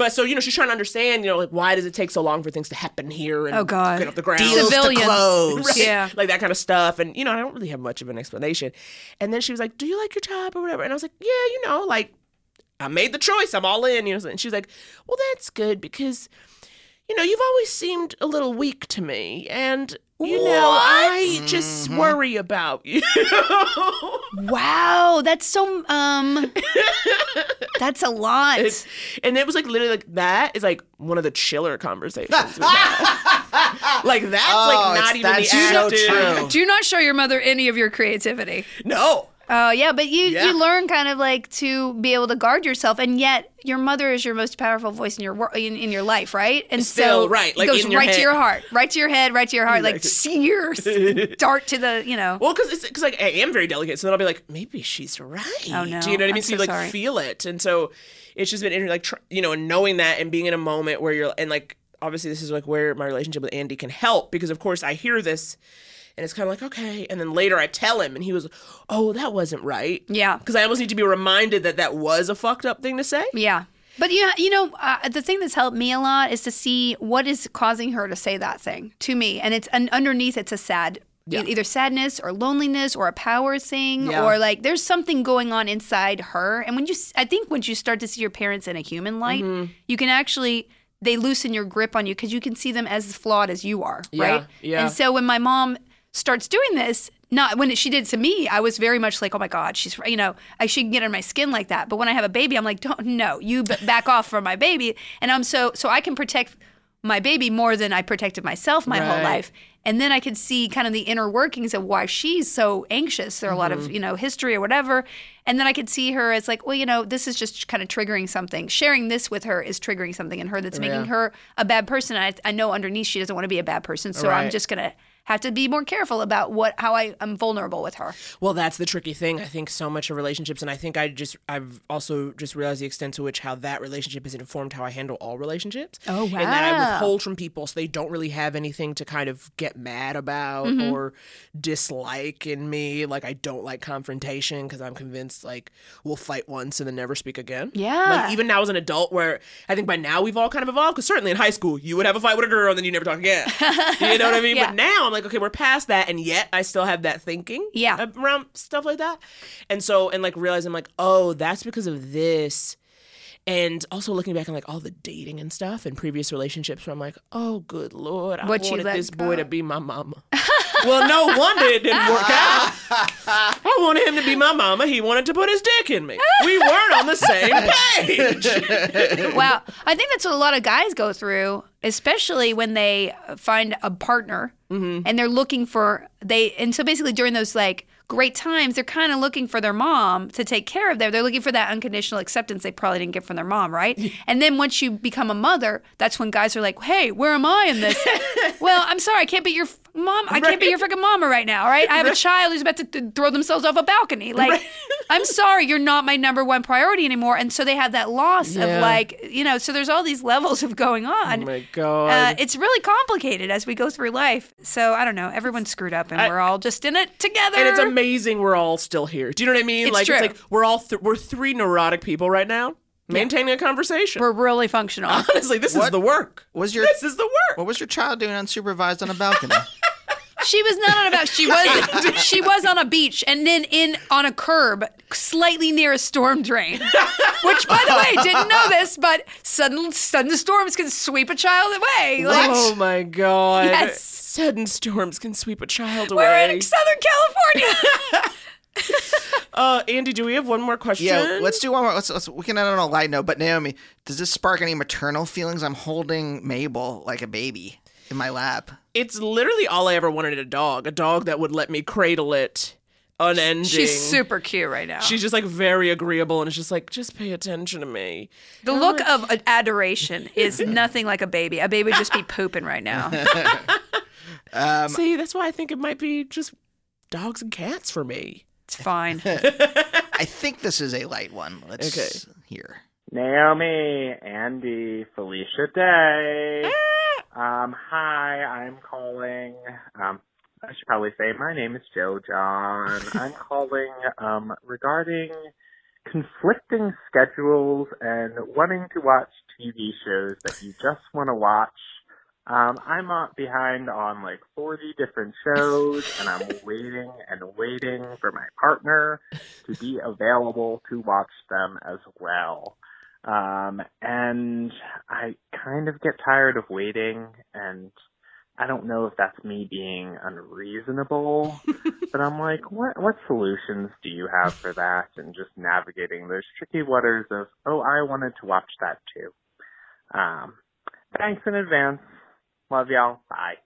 But so you know, she's trying to understand. You know, like why does it take so long for things to happen here and Oh, God. get off the ground? Deals to Civilians. close. Right? Yeah. Like that kind of stuff. And, you know, I don't really have much of an explanation. And then she was like, Do you like your job or whatever? And I was like, Yeah, you know, like I made the choice. I'm all in. You know, and she's like, Well, that's good because, you know, you've always seemed a little weak to me. And, you know, I just worry about you. wow, that's so um, that's a lot. It's- and it was like literally like that is like one of the chiller conversations. like that's Oh, like not even that's the so active. true. Do not show your mother any of your creativity. No. Oh yeah, but you Yeah. you learn kind of like to be able to guard yourself, and yet your mother is your most powerful voice in your wor- in, in your life, right? And Still, so right, like it goes right to your heart, right to your head, right to your heart, like sears dart to the you know. Well, because it's because like I am very delicate, so then I'll be like, maybe she's right. Oh, no. Do you know what I I'm mean? So, so you like sorry. feel it, and so it's just been like tr- you know, and knowing that and being in a moment where you're and like obviously this is like where my relationship with Andy can help because of course I hear this. And it's kind of like, okay. And then later I tell him, and he was, oh, that wasn't right. Yeah. Because I almost need to be reminded that that was a fucked up thing to say. Yeah. But you, you know, uh, the thing that's helped me a lot is to see what is causing her to say that thing to me, and it's and underneath it's a sad, Yeah. either sadness or loneliness or a power thing Yeah. or like there's something going on inside her. And when you, i think once you start to see your parents in a human light, Mm-hmm. you can actually they loosen your grip on you because you can see them as flawed as you are, Yeah, right? yeah. And so when my mom starts doing this, not when she did to me, I was very much like, oh my god, she's you know, I should get on my skin like that. But when I have a baby, I'm like, don't no, you b- back off from my baby, and I'm so so I can protect my baby more than I protected myself my whole life. And then I could see kind of the inner workings of why she's so anxious. There are a lot Mm-hmm. of, you know, history or whatever. And then I could see her as like, well, you know, this is just kind of triggering something. Sharing this with her is triggering something in her that's making Yeah. her a bad person. And I, I know underneath she doesn't want to be a bad person. So I'm just going to have to be more careful about what how I am vulnerable with her. Well, that's the tricky thing. I think so much of relationships, and I think I just I've also just realized the extent to which how that relationship has informed how I handle all relationships. Oh, wow! And that I withhold from people so they don't really have anything to kind of get mad about Mhm. or dislike in me. Like I don't like confrontation because I'm convinced like we'll fight once and then never speak again. Yeah. Like even now as an adult, where I think by now we've all kind of evolved. Because certainly in high school you would have a fight with a girl and then you never talk again. you know what I mean? Yeah. But now I'm like, okay, we're past that, and yet I still have that thinking. Yeah. Around stuff like that, and so and like realizing like, oh, that's because of this. And also looking back on like all the dating and stuff and previous relationships where I'm like, oh, good lord, I What you wanted this boy to be my mama. well, no wonder it didn't work out. I wanted him to be my mama. He wanted to put his dick in me. We weren't on the same page. wow. I think that's what a lot of guys go through, especially when they find a partner Mm-hmm. and they're looking for they and so basically during those like great times they're kind of looking for their mom to take care of them. They're looking for that unconditional acceptance they probably didn't get from their mom, right? and then once you become a mother, that's when guys are like, "Hey, where am I in this?" well, I'm sorry, I can't be your f- mom. I can't be your freaking mama right now, all right? I have a child who's about to th- throw themselves off a balcony. Like, I'm sorry, you're not my number one priority anymore. And so they have that loss Yeah. of like, you know, so there's all these levels of going on. Oh my god. Uh, it's really complicated as we go through life. So I don't know. Everyone's screwed up, and I- we're all just in it together. and it's amazing we're all still here. Do you know what I mean? It's like true. it's like we're all th- we're three neurotic people right now maintaining a conversation. We're really functional. Honestly, this is the work. Was your This is the work. What was your child doing unsupervised on a balcony? She was not on a beach. She was she was on a beach and then in on a curb, slightly near a storm drain. Which, by the way, didn't know this, but sudden sudden storms can sweep a child away. Like, Oh my god. Yes. Sudden storms can sweep a child away. we're in Southern California. uh, Andy, do we have one more question? Yeah, let's do one more. Let's, let's we can end on a light note. But Naomi, does this spark any maternal feelings? I'm holding Mabel like a baby in my lap. It's literally all I ever wanted a dog. A dog that would let me cradle it unending. She's super cute right now. She's just like very agreeable and it's just like, just pay attention to me. the look of adoration is nothing like a baby. A baby would just be pooping right now. Um, See, that's why I think it might be just dogs and cats for me. It's fine. I think this is a light one. Let's Okay. hear. Naomi, Andy, Felicia Day. Um, hi, I'm calling. Um, I should probably say my name is Joe John. I'm calling um, regarding conflicting schedules and wanting to watch TV shows that you just want to watch. Um, I'm uh, behind on like 40 different shows, and I'm waiting and waiting for my partner to be available to watch them as well. Um, and I kind of get tired of waiting, and I don't know if that's me being unreasonable, but I'm like, what what solutions do you have for that? And just navigating those tricky waters of, oh, I wanted to watch that too. Um, thanks in advance. Love y'all. Bye.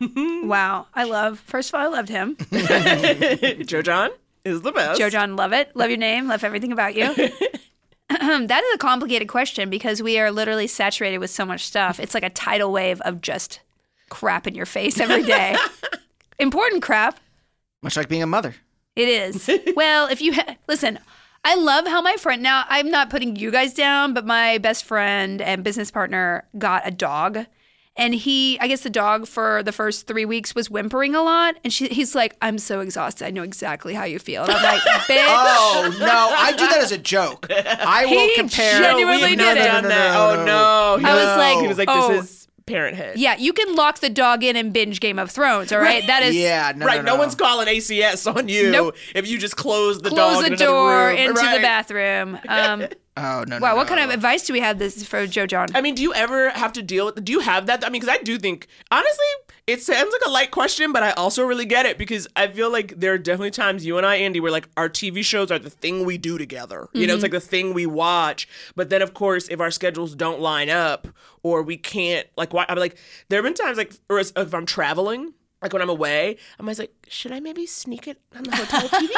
wow. I love, first of all, I loved him. Joe John is the best. Joe John, love it. Love your name. Love everything about you. that is a complicated question because we are literally saturated with so much stuff. It's like a tidal wave of just crap in your face every day. Important crap. Much like being a mother. It is. well, if you ha- listen, I love how my friend now I'm not putting you guys down, but my best friend and business partner got a dog. And he, I guess the dog for the first three weeks was whimpering a lot. And she, he's like, I'm so exhausted. I know exactly how you feel. And I'm like, bitch. Oh no! I do that as a joke. I will He compare. genuinely No, we have did not it. done that. Oh no. I was like, he was like, oh. this is parenthood. Yeah, you can lock the dog in and binge Game of Thrones, all right? That is Yeah. right. No, one's calling ACS on you Nope. if you just close the close dog the in door room. into the bathroom. Um, Oh no! wow, what kind of advice do we have this for Joe John? I mean, do you ever have to deal with? Do you have that? I mean, because I do think honestly, it sounds like a light question, but I also really get it because I feel like there are definitely times you and I, Andy, where like our TV shows are the thing we do together. You know, it's Mhm. like the thing we watch. But then, of course, if our schedules don't line up or we can't, like, why? I'm like, there have been times like, or if I'm traveling. Like when I'm away, I'm always like, should I maybe sneak it on the hotel TV?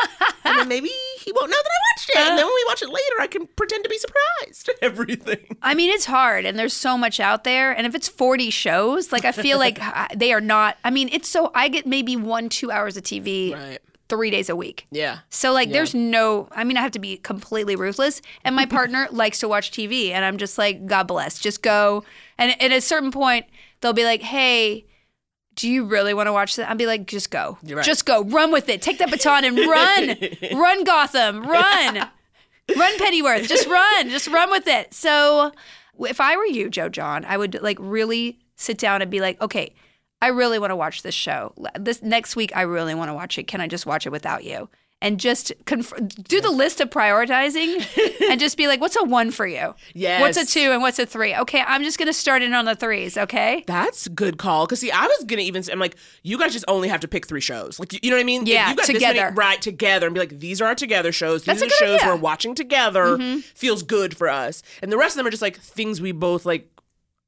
and then maybe he won't know that I watched it. And then when we watch it later, I can pretend to be surprised. Everything. I mean, it's hard, and there's so much out there. And if it's 40 shows, like I feel like they are not. I mean, it's so I get maybe one, two hours of TV Right. three days a week. Yeah. So like, Yeah. there's no. I mean, I have to be completely ruthless, and my partner likes to watch TV, and I'm just like, God bless, just go. And at a certain point, they'll be like, Hey. Do you really want to watch that? I'd be like, just go. Right. Just go. Run with it. Take that baton and run. run, Gotham. Run. Run, Pennyworth. Just run. Just run with it. So, if I were you, Joe John, I would like really sit down and be like, okay, I really want to watch this show. This next week, I really want to watch it. Can I just watch it without you? And just conf- do the list of prioritizing and just be like, what's a one for you? Yes. What's a two and what's a three? Okay, I'm just going to start in on the threes, okay? That's good call. Cause see, I was gonna even say, I'm like, you guys just only have to pick three shows. Like, you you know what I mean? Yeah, you've got this many- together. right, together, and be like, these are our together shows. These That's are the shows idea. we're watching together. Mhm. Feels good for us. And the rest of them are just like things we both like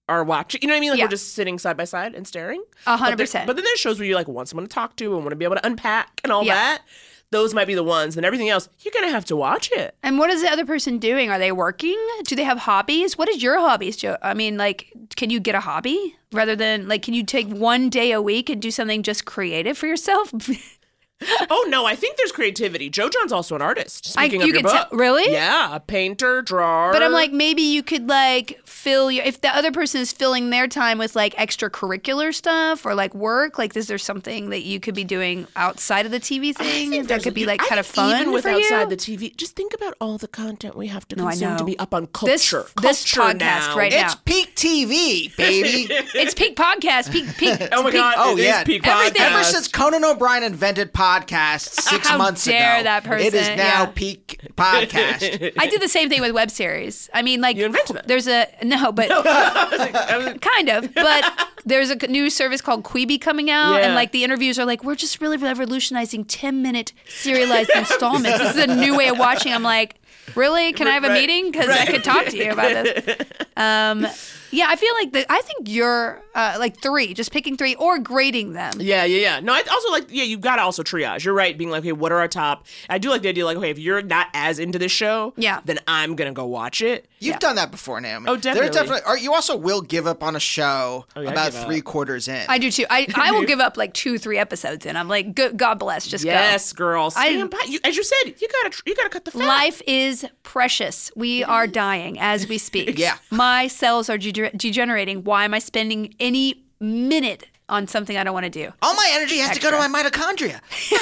are watching. You know what I mean? Like Yeah. we're just sitting side by side and staring. A hundred But percent. But then there's shows where you like want someone to talk to and want to be able to unpack and all Yeah. that. Those might be the ones. And everything else, you're gonna have to watch it. And what is the other person doing? Are they working? Do they have hobbies? What is your hobbies, Joe? I mean, like, can you get a hobby rather than like, can you take one day a week and do something just creative for yourself? oh no, I think there's creativity. Joe John's also an artist. I- Speaking you of your could tell- book, really? Yeah, a painter, drawer. But I'm like, maybe you could like fill your if the other person is filling their time with like extracurricular stuff or like work. Like, is there something that you could be doing outside of the TV thing that could be like kind of fun even with for you? outside the TV. Just think about all the content we have to No, I consume to be up on This- culture. this podcast now. right It's now. It's peak TV, baby. it's peak podcast, peak peak. Oh my peak- God, Oh it is yeah, peak Everything- podcast. Ever since Conan O'Brien invented podcasts six How months dare ago, that it is now yeah. peak podcast. I do the same thing with web series. I mean, like You invented it. there's a no, but kind of. But there's a new service called Quibi coming out, Yeah. and like the interviews are like, we're just really revolutionizing 10 minute serialized installments. This is a new way of watching. I'm like, really? Can I have a Right. meeting? Because I could talk to you about this. Um, yeah, I feel like the, I think you're uh, like three, just picking three or grading them. Yeah, yeah, yeah. No, I also like, yeah, you gotta also triage. You're right, being like, okay, what are our top? I do like the idea, like, okay, if you're not as into this show, Yeah. then I'm gonna go watch it. You've done that before, Naomi. Oh, There's definitely. definitely. Or you also will give up on a show Oh, yeah, about three quarters in. I do too. I, I will give up like two, three episodes in. I'm like, good, God bless, just go. yes, girl. I- Stand by. You, as you said, you gotta, you gotta cut the fat. Life is precious. We are dying as we speak. Yeah. My cells are degener- degenerating. Why am I spending any minute on something I don't want to do? All my energy has to go to my mitochondria. Yeah.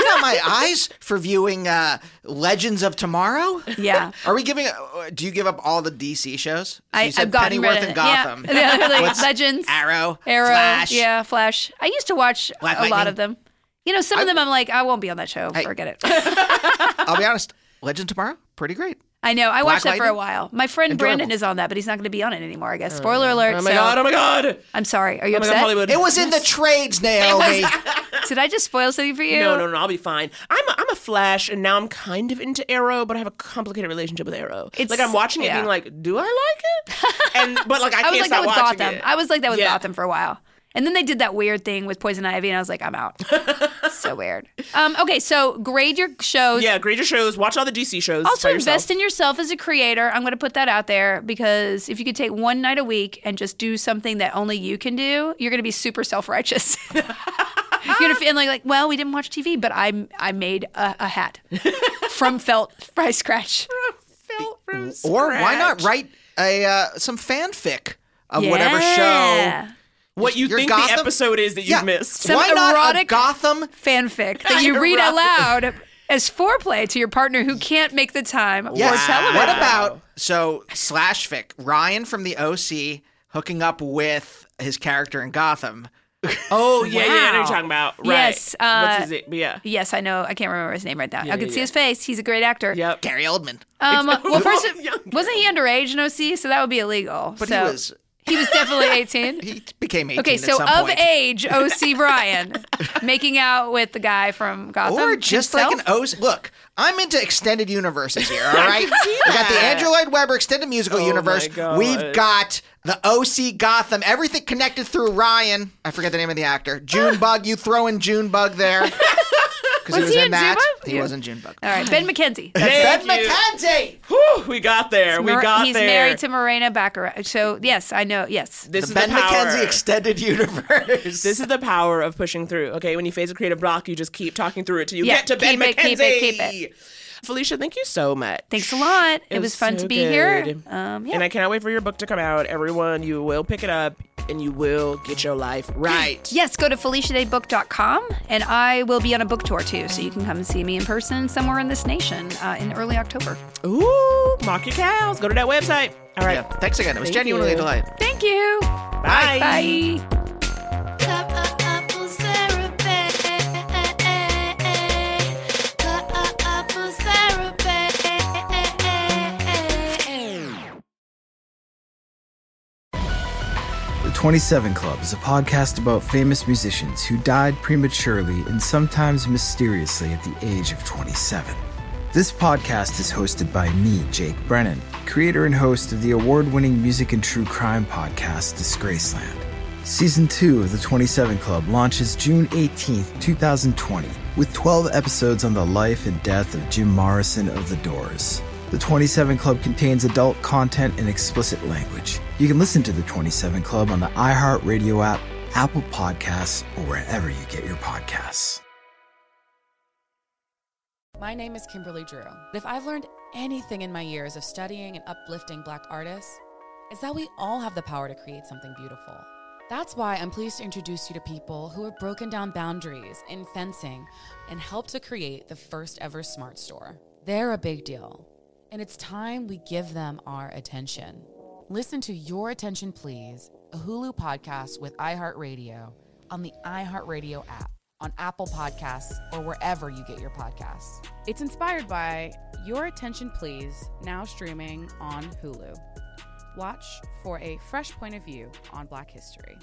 Not my eyes for viewing uh, Legends of Tomorrow. Yeah. Are we giving? Uh, do you give up all the DC shows? So I, you said I've gotten Pennyworth rid of and. Gotham. Yeah, yeah like What's- Legends, Arrow, Arrow, Flash. yeah, Flash. I used to watch Black a lot of them. You know, some of them I'm like, I won't be on that show. Forget it. I'll be honest. Legends of Tomorrow, pretty great. I know. I Black watched that for a while. My friend Enjoyable. Brandon is on that, but he's not going to be on it anymore. I guess. Oh, Spoiler alert. Oh my so- god! Oh my god! I'm sorry. Are you Oh my God, upset? Hollywood. It was in the trades, Naomi. Did I just spoil something for you? No, no, no. I'll be fine. I'm a, I'm a Flash, and now I'm kind of into Arrow, but I have a complicated relationship with Arrow. It's- like I'm watching it, yeah. being like, do I like it? And but like I, I, can't was like stop that with watching Gotham. it. I was like that with Yeah. Gotham for a while. And then they did that weird thing with Poison Ivy, and I was like, I'm out. So weird. Um, okay, so grade your shows. Yeah, grade your shows. Watch all the DC shows. Also, by invest in yourself as a creator. I'm going to put that out there because if you could take one night a week and just do something that only you can do, you're going to be super self righteous. you're going to feel like, like, well, we didn't watch TV, but I I made a, a hat from felt by scratch. felt from scratch. or why not write a uh, some fanfic of whatever show? Yeah. What you think Gotham- the episode is that you've Yeah. missed. Some Why not a erotic Gotham fanfic that you read aloud as foreplay to your partner who can't make the time Yes. for television. What about so slash fic Ryan from the OC hooking up with his character in Gotham? Oh yeah, yeah, I know what you're talking about. Right. Yes, uh, What's his name? Yeah. Yes, I know. I can't remember his name right now. Yeah, I can yeah, see yeah. his face. He's a great actor. Yep. Gary Oldman. Um, well, first, wasn't he underage in OC? So that would be illegal. But So- he was He was definitely 18. he became 18 Okay, at so some of point. age, OC Brian making out with the guy from Gotham. Or just himself? like an OC. Look, I'm into extended universes here, all right? we got the Andrew Lloyd Webber extended musical Oh my universe. God. We've got The OC Gotham, everything connected through Ryan. I forget the name of the actor. Junebug, you throw in Junebug there. Because he Was was he in in that. Junebug? He Yeah. was in Junebug. All right, Ben McKenzie. Ben Thank you. McKenzie! Whew, we got there. We Mar- got he's there. married to Morena Baccarin. So yes, I know. Yes, This the is Ben the power. McKenzie extended universe. This is the power of pushing through. Okay, when you face a creative block, you just keep talking through it till you Yeah, get to Ben keep it, McKenzie. keep it, keep it. Felicia, thank you so much. Thanks a lot. It, was, fun so to be here. Um, yeah. And I cannot wait for your book to come out. Everyone, you will pick it up and you will get your life right. Yes, go to FeliciaDayBook.com, and I will be on a book tour too, so you can come and see me in person somewhere in this nation uh, in early October. Ooh, mock your cows. Go to that website. All right. Yeah, thanks again. It was Thank genuinely you. a delight. Thank you. Bye. Bye. 27 Club is a podcast about famous musicians who died prematurely and sometimes mysteriously at the age of 27. This podcast is hosted by me, Jake Brennan, creator and host of the award winning music and true crime podcast, Disgraceland. Season 2 of The 27 Club launches June 18th, 2020, with 12 episodes on the life and death of Jim Morrison of The Doors. The 27 Club contains adult content and explicit language. You can listen to The 27 Club on the iHeartRadio app, Apple Podcasts, or wherever you get your podcasts. My name is Kimberly Drew. If I've learned anything in my years of studying and uplifting Black artists, it's that we all have the power to create something beautiful. That's why I'm pleased to introduce you to people who have broken down boundaries in fencing and helped to create the first ever smart store. They're a big deal, and it's time we give them our attention. Listen to Your Attention Please, a Hulu podcast with iHeartRadio on the iHeartRadio app, on Apple Podcasts, or wherever you get your podcasts. It's inspired by Your Attention Please, now streaming on Hulu. Watch for a fresh point of view on Black history.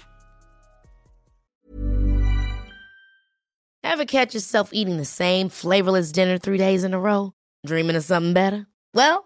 Ever catch yourself eating the same flavorless dinner three days in a row? Dreaming of something better? Well,